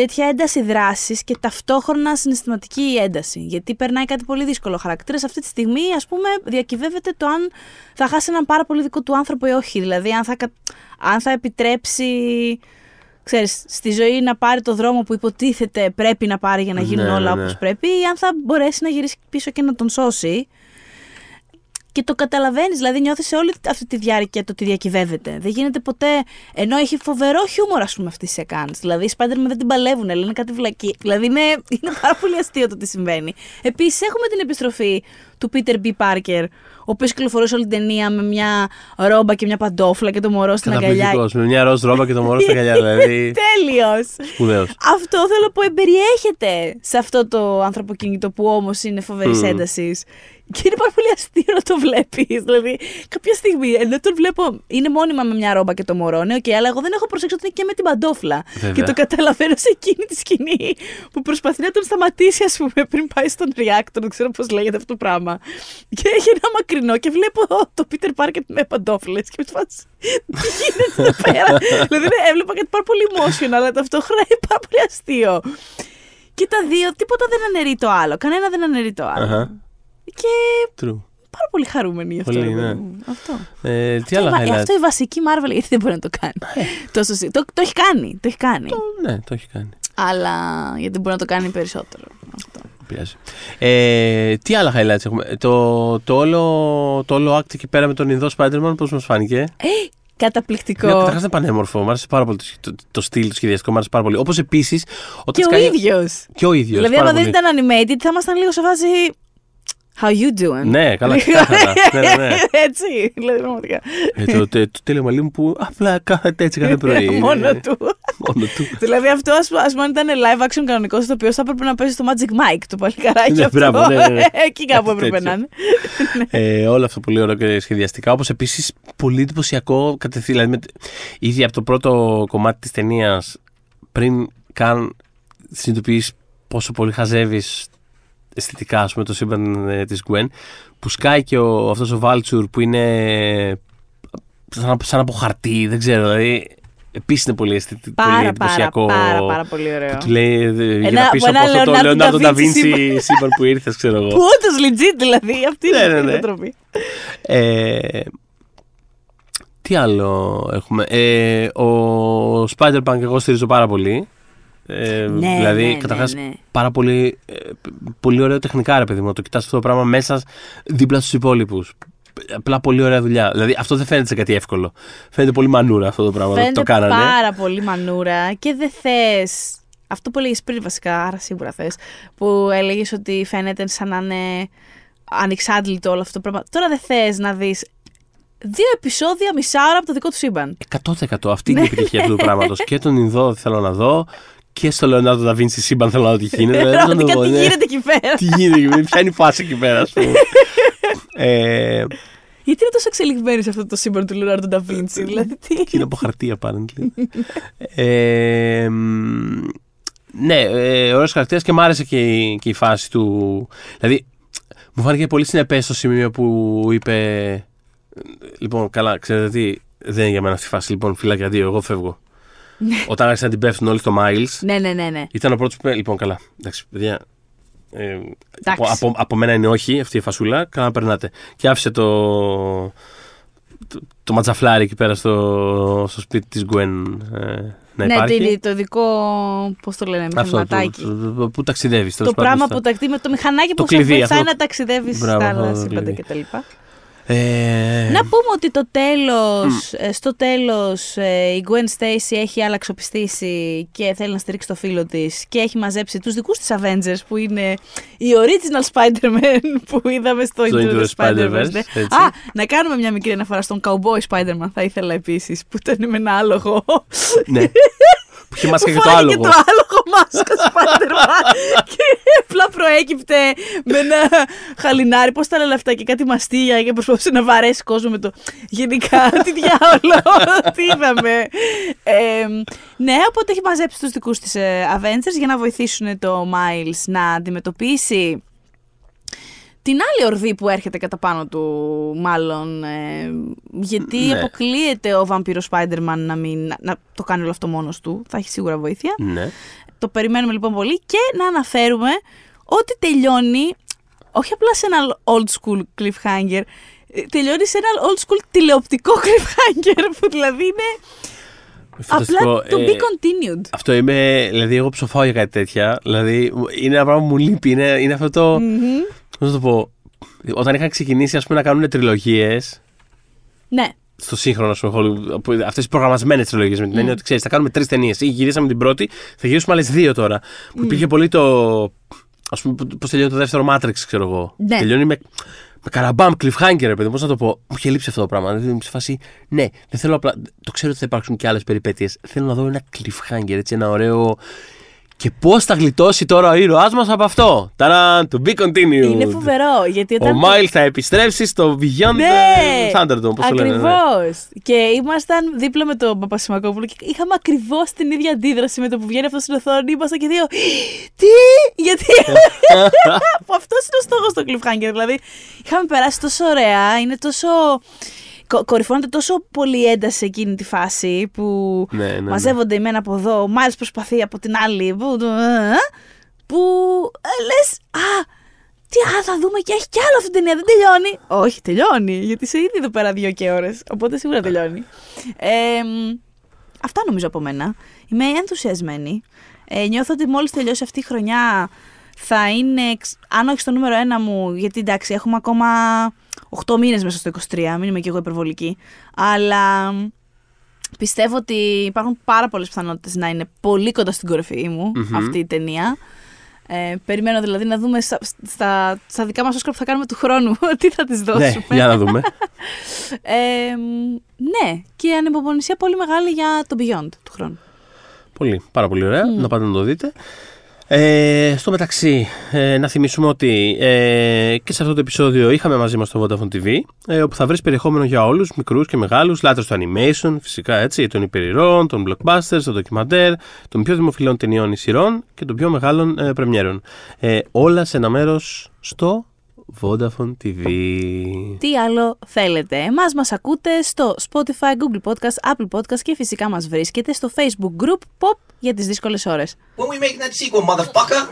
τέτοια ένταση δράσης και ταυτόχρονα συναισθηματική ένταση. Γιατί περνάει κάτι πολύ δύσκολο. Ο χαρακτήρας αυτή τη στιγμή, ας πούμε, διακυβεύεται το αν θα χάσει έναν πάρα πολύ δικό του άνθρωπο ή όχι. Δηλαδή, αν θα, κα- αν θα επιτρέψει ξέρεις, στη ζωή να πάρει το δρόμο που υποτίθεται πρέπει να πάρει για να γίνουν Ναι, όλα ναι. όπως πρέπει ή αν θα μπορέσει να γυρίσει πίσω και να τον σώσει. Και το καταλαβαίνεις, δηλαδή νιώθεις σε όλη αυτή τη διάρκεια το ότι διακυβεύεται. Δεν γίνεται ποτέ. Ενώ έχει φοβερό χιούμορ, ας πούμε, αυτή η Σεκάντ. Δηλαδή, οι Spider-Man δεν την παλεύουν, λένε κάτι βλακή. Δηλαδή, είναι, είναι πάρα πολύ αστείο το τι συμβαίνει. Επίσης, έχουμε την επιστροφή του Peter B. Parker, ο οποίος κυκλοφορούσε όλη την ταινία με μια ρόμπα και μια παντόφλα και το μωρό στην αγκαλιά. Καταπληκτικός, Με μια ροζ ρόμπα και το μωρό στην αγκαλιά. Δηλαδή. Τέλειος! Σπουδαίος. Αυτό θέλω να πω εμπεριέχεται σε αυτό το ανθρωποκεντρικό που όμως είναι φοβερής Μμμ. έντασης. Και είναι πάρα πολύ αστείο να το βλέπεις. Δηλαδή, κάποια στιγμή, ενώ τον βλέπω, είναι μόνιμα με μια ρόμπα και το μωρό, ναι, οκ, αλλά εγώ δεν έχω προσέξει ότι είναι και με την παντόφλα. Βέβαια. Και το καταλαβαίνω σε εκείνη τη σκηνή που προσπαθεί να τον σταματήσει, ας πούμε, πριν πάει στον reactor, δεν ξέρω πώς λέγεται αυτό το πράγμα. Και έχει ένα μακρινό και βλέπω το Peter Parker με παντόφλες. Και με τη φάση. Τι γίνεται εδώ πέρα; δηλαδή, ναι, έβλεπα κάτι πάρα πολύ emotional, αλλά ταυτόχρονα είναι πάρα πολύ αστείο. Και τα δύο, τίποτα δεν αναιρεί το άλλο. Κανένα δεν αναιρεί το άλλο. Αχα. Και True. πάρα πολύ χαρούμενη γι' αυτό. Πολύ, ρε παιδί ναι. μου. Αυτό. Ε, τι Αυτό, άλλα η βα- highlights; αυτό η βασική Marvel γιατί δεν μπορεί να το κάνει. Τόσο συ- το, το έχει κάνει. Το έχει κάνει. Ναι, το έχει κάνει. Αλλά γιατί μπορεί να το κάνει περισσότερο. Αυτό. Δεν Πειράζει. Ε, τι άλλα highlights έχουμε; Το, το, όλο, το όλο act εκεί πέρα με τον Ινδό Spider-Man, πώς μας φάνηκε; Καταπληκτικό. Ναι, Καταρχάς είναι πανέμορφο. Μου άρεσε πάρα πολύ το, το, το στυλ, το σχεδιαστικό μου άρεσε πάρα πολύ. Όπως επίσης. και ο ίδιος. Και ο ίδιος. Δηλαδή, άμα δεν ήταν animated, θα ήμασταν λίγο σε φάση. How you doing? Ναι, καλά, ξεκάθαρα. ναι, ναι, ναι. Έτσι, δηλαδή πραγματικά. Ε, το, το, το τέλειο μαλλί μου που απλά κάθεται έτσι κάθε πρωί. Μόνο Ε, του. Μόνο του. δηλαδή αυτό ας, ας πούμε αν ήταν live action κανονικός το οποίο θα έπρεπε να παίζει στο Magic Mike το παλικαράκι Ναι, αυτό. μπράβο, ναι, ναι, ναι. Εκεί κάπου Κάτι έπρεπε τέτοιο. να είναι. ε, όλο αυτό πολύ ωραίο και σχεδιαστικά. Όπως επίσης πολύ εντυπωσιακό κατευθείαν. Δηλαδή, με- ήδη από το πρώτο κομμάτι της ταινίας, πριν καν συνειδητοποιείς πόσο πολύ χαζεύεις αισθητικά ας πούμε, το σύμπαν ε, της Gwen που σκάει και ο, αυτός ο Βάλτσουρ που είναι σαν, σαν από χαρτί δεν ξέρω δηλαδή επίσης είναι πολύ, αισθητι- πολύ Πάρα πάρα εντυπωσιακό πάρα πάρα πολύ ωραίο. που του λέει ε, για Ένα- να πίσω ένα από αυτό το Leonardo Leonardo da da Vinci Vinci σύμπαν που ήρθες ξέρω εγώ Που όντως legit δηλαδή αυτή είναι Ναι, ναι, αυτή η ναι. ανατροπή. Ε, τι άλλο έχουμε; Ε, ο Spider-Punk εγώ στηρίζω πάρα πολύ. Ε, Ναι, δηλαδή, ναι, καταρχάς, ναι, ναι. πάρα πολύ, ε, πολύ ωραίο τεχνικά, ρε παιδί μου. Το κοιτάς αυτό το πράγμα μέσα δίπλα στους υπόλοιπους. Απλά πολύ ωραία δουλειά. Δηλαδή, αυτό δεν φαίνεται σε κάτι εύκολο. Φαίνεται πολύ μανούρα αυτό το πράγμα. Φαίνεται το κάνανε. πάρα πολύ μανούρα και δεν θες αυτό που έλεγες πριν βασικά, άρα σίγουρα θες που έλεγες ότι φαίνεται σαν να είναι ανεξάντλητο όλο αυτό το πράγμα. Τώρα δεν θες να δεις δύο επεισόδια μισά ώρα από το δικό του σύμπαν. 100% αυτή είναι η επιτυχία αυτού του πράγματος. Και τον Ινδό θέλω να δω και στο Leonardo da Vinci σύμπαν θέλω να δω τι γίνεται. Δηλαδή, δεν Πραγματικά το τι δω, ναι. γίνεται εκεί πέρα. Τι γίνεται εκεί πέρα, ποια είναι η φάση εκεί πέρα, ας πούμε. ε, Γιατί είναι τόσο εξελιγμένη σε αυτό το σύμπαν του Leonardo da Vinci, δηλαδή; Τι. και είναι από χαρτί, apparently. ε, μ, ναι, ε, ωραίος χαρακτήρας και μου άρεσε και η, και η φάση του. Δηλαδή, μου φάνηκε πολύ συνεπές στο σημείο που είπε. Λοιπόν, καλά, ξέρετε τι, δεν είναι για μένα αυτή η φάση. Λοιπόν, φυλάκια δύο, εγώ φεύγω. Όταν άρχισαν να την πέφτουν όλοι στο Miles. Ναι, ναι, ναι, ναι. Ήταν ο πρώτος που. Λοιπόν, καλά. Εντάξει, παιδιά. Ε, Εντάξει. από, από, από μένα είναι όχι αυτή η φασούλα. Καλά να περνάτε. Και άφησε το. Το, το ματζαφλάρι εκεί πέρα στο, στο σπίτι της Γκουέν ε, να ναι, υπάρχει. το, το ειδικό. Πώς το λένε, Αυτό μηχανηματάκι. το, το, που ταξιδεύεις. Το πράγμα που ταξιδεύει με το μηχανάκι Το που σε κλειδί, βοηθάει αυτό. να ταξιδεύεις Μπράβο, στα αυτό άλλα το σύμπαντα κλειδί. κτλ. Ε, Να πούμε ότι το τέλος, ε, στο τέλος ε, η Gwen Stacy έχει αλλαξοπιστήσει και θέλει να στηρίξει το φίλο της και έχει μαζέψει τους δικούς της Avengers που είναι η original Spider-Man που είδαμε στο Στο Into the Spider-Verse. Spider-Verse, ναι. έτσι. Α, να κάνουμε μια μικρή αναφορά στον Cowboy Spider-Man θα ήθελα επίσης που ήταν με ένα άλογο. ναι. που είχε μάσκα Που και το φοράει και άλογο. το άλογο μάσκα Spider-Man και απλά προέκυπτε με ένα χαλινάρι. Πώς τα λένε αυτά και κάτι μαστίγια και προσπαθούσε να βαρέσει κόσμο με το. Γενικά, τι διάολο, τι είδαμε. Ε, ναι, οπότε έχει μαζέψει τους δικούς της Avengers για να βοηθήσουν το Miles να αντιμετωπίσει την άλλη ορδή που έρχεται κατά πάνω του, μάλλον. ε, γιατί Ναι. αποκλείεται ο βαμπύρος Spider-Man να, μην, να, να το κάνει όλο αυτό μόνος του. Θα έχει σίγουρα βοήθεια. Ναι. Το περιμένουμε λοιπόν πολύ και να αναφέρουμε ότι τελειώνει όχι απλά σε ένα old school cliffhanger, ε, τελειώνει σε ένα old school τηλεοπτικό cliffhanger που δηλαδή είναι Φανταστικό. απλά to Ε, be continued. Αυτό είμαι, δηλαδή εγώ ψοφάω για κάτι τέτοια. Δηλαδή είναι ένα πράγμα που μου λείπει. Είναι, είναι αυτό το. Μμμ. Πώς να το πω. Όταν είχαν ξεκινήσει ας πούμε, να κάνουν τριλογίες Ναι, στο σύγχρονο, ας πούμε, αυτές οι προγραμματισμένες τριλογίες με την έννοια ότι ξέρεις, θα κάνουμε τρεις ταινίες. Ή γυρίσαμε την πρώτη, θα γυρίσουμε άλλες δύο τώρα. Που υπήρχε πολύ το. Α πούμε, πώς τελειώνει το δεύτερο Matrix, ξέρω εγώ. Ναι. Τελειώνει με, με καραμπάμ, cliffhanger, ρε παιδί. Πώς να το πω. Μου είχε λείψει αυτό το πράγμα. Δηλαδή, είμαι σε φάση. Ναι, δεν θέλω απλά. Το ξέρω ότι θα υπάρξουν και άλλες περιπέτειες. Θέλω να δω ένα cliffhanger, έτσι, ένα ωραίο. Και πώς θα γλιτώσει τώρα ο ήρωάς μας από αυτό. Ταραν, to be continued. είναι φοβερό γιατί Ο όταν. Μάιλ θα επιστρέψει στο Beyond Ναι, ε, Thunderdome, πώς το λένε. ναι. Ακριβώς. Και ήμασταν δίπλα με τον Παπασημακόπουλο και είχαμε ακριβώς την ίδια αντίδραση με το που βγαίνει αυτός στην οθόνη. Ήμασταν και δύο. Τι! Γιατί; που αυτός είναι ο στόχος του cliffhanger. Δηλαδή, είχαμε περάσει τόσο ωραία. Είναι τόσο. Κο- Κορυφώνεται τόσο πολύ ένταση σε εκείνη τη φάση που Ναι, ναι, ναι. μαζεύονται οι μένα από εδώ, ο Μάιλς προσπαθεί από την άλλη. Που, που ε, λες, α, τι α, θα δούμε και έχει κι άλλο αυτή την ταινία, δεν τελειώνει. Όχι, τελειώνει, γιατί είσαι ήδη εδώ πέρα δύο και ώρες, οπότε σίγουρα τελειώνει. Ε, μ, αυτά νομίζω από μένα. Είμαι ενθουσιασμένη. Ε, νιώθω ότι μόλις τελειώσει αυτή η χρονιά θα είναι, εξ- αν όχι στο νούμερο ένα μου, γιατί εντάξει έχουμε ακόμα 8 μήνες μέσα στο 23, μην είμαι κι εγώ υπερβολική, αλλά μ, πιστεύω ότι υπάρχουν πάρα πολλές πιθανότητες να είναι πολύ κοντά στην κορυφή μου Μμμ. αυτή η ταινία. Ε, περιμένω δηλαδή να δούμε στα, στα, στα δικά μας Όσκαρ που θα κάνουμε του χρόνου τι θα τις δώσουμε. Ναι, για να δούμε. Ε, μ, ναι, και ανυπομονησία πολύ μεγάλη για το Beyond του χρόνου. Πολύ, πάρα πολύ ωραία. Να πάτε να το δείτε. Ε, στο μεταξύ, ε, να θυμίσουμε ότι ε, και σε αυτό το επεισόδιο είχαμε μαζί μας το Vodafone TV, ε, όπου θα βρεις περιεχόμενο για όλους, μικρούς και μεγάλους, λάτρες του animation, φυσικά έτσι, των υπερηρών, των blockbusters, των ντοκιμαντέρ, των πιο δημοφιλών ταινιών ή σειρών και των πιο μεγάλων ε, πρεμιέρων. Ε, όλα σε ένα μέρος στο Vodafone TV. Τι άλλο θέλετε. Εμάς μας ακούτε στο Spotify, Google Podcast, Apple Podcast και φυσικά μας βρίσκετε στο Facebook group Pop για τις δύσκολες ώρες. When we making that sequel, motherfucker?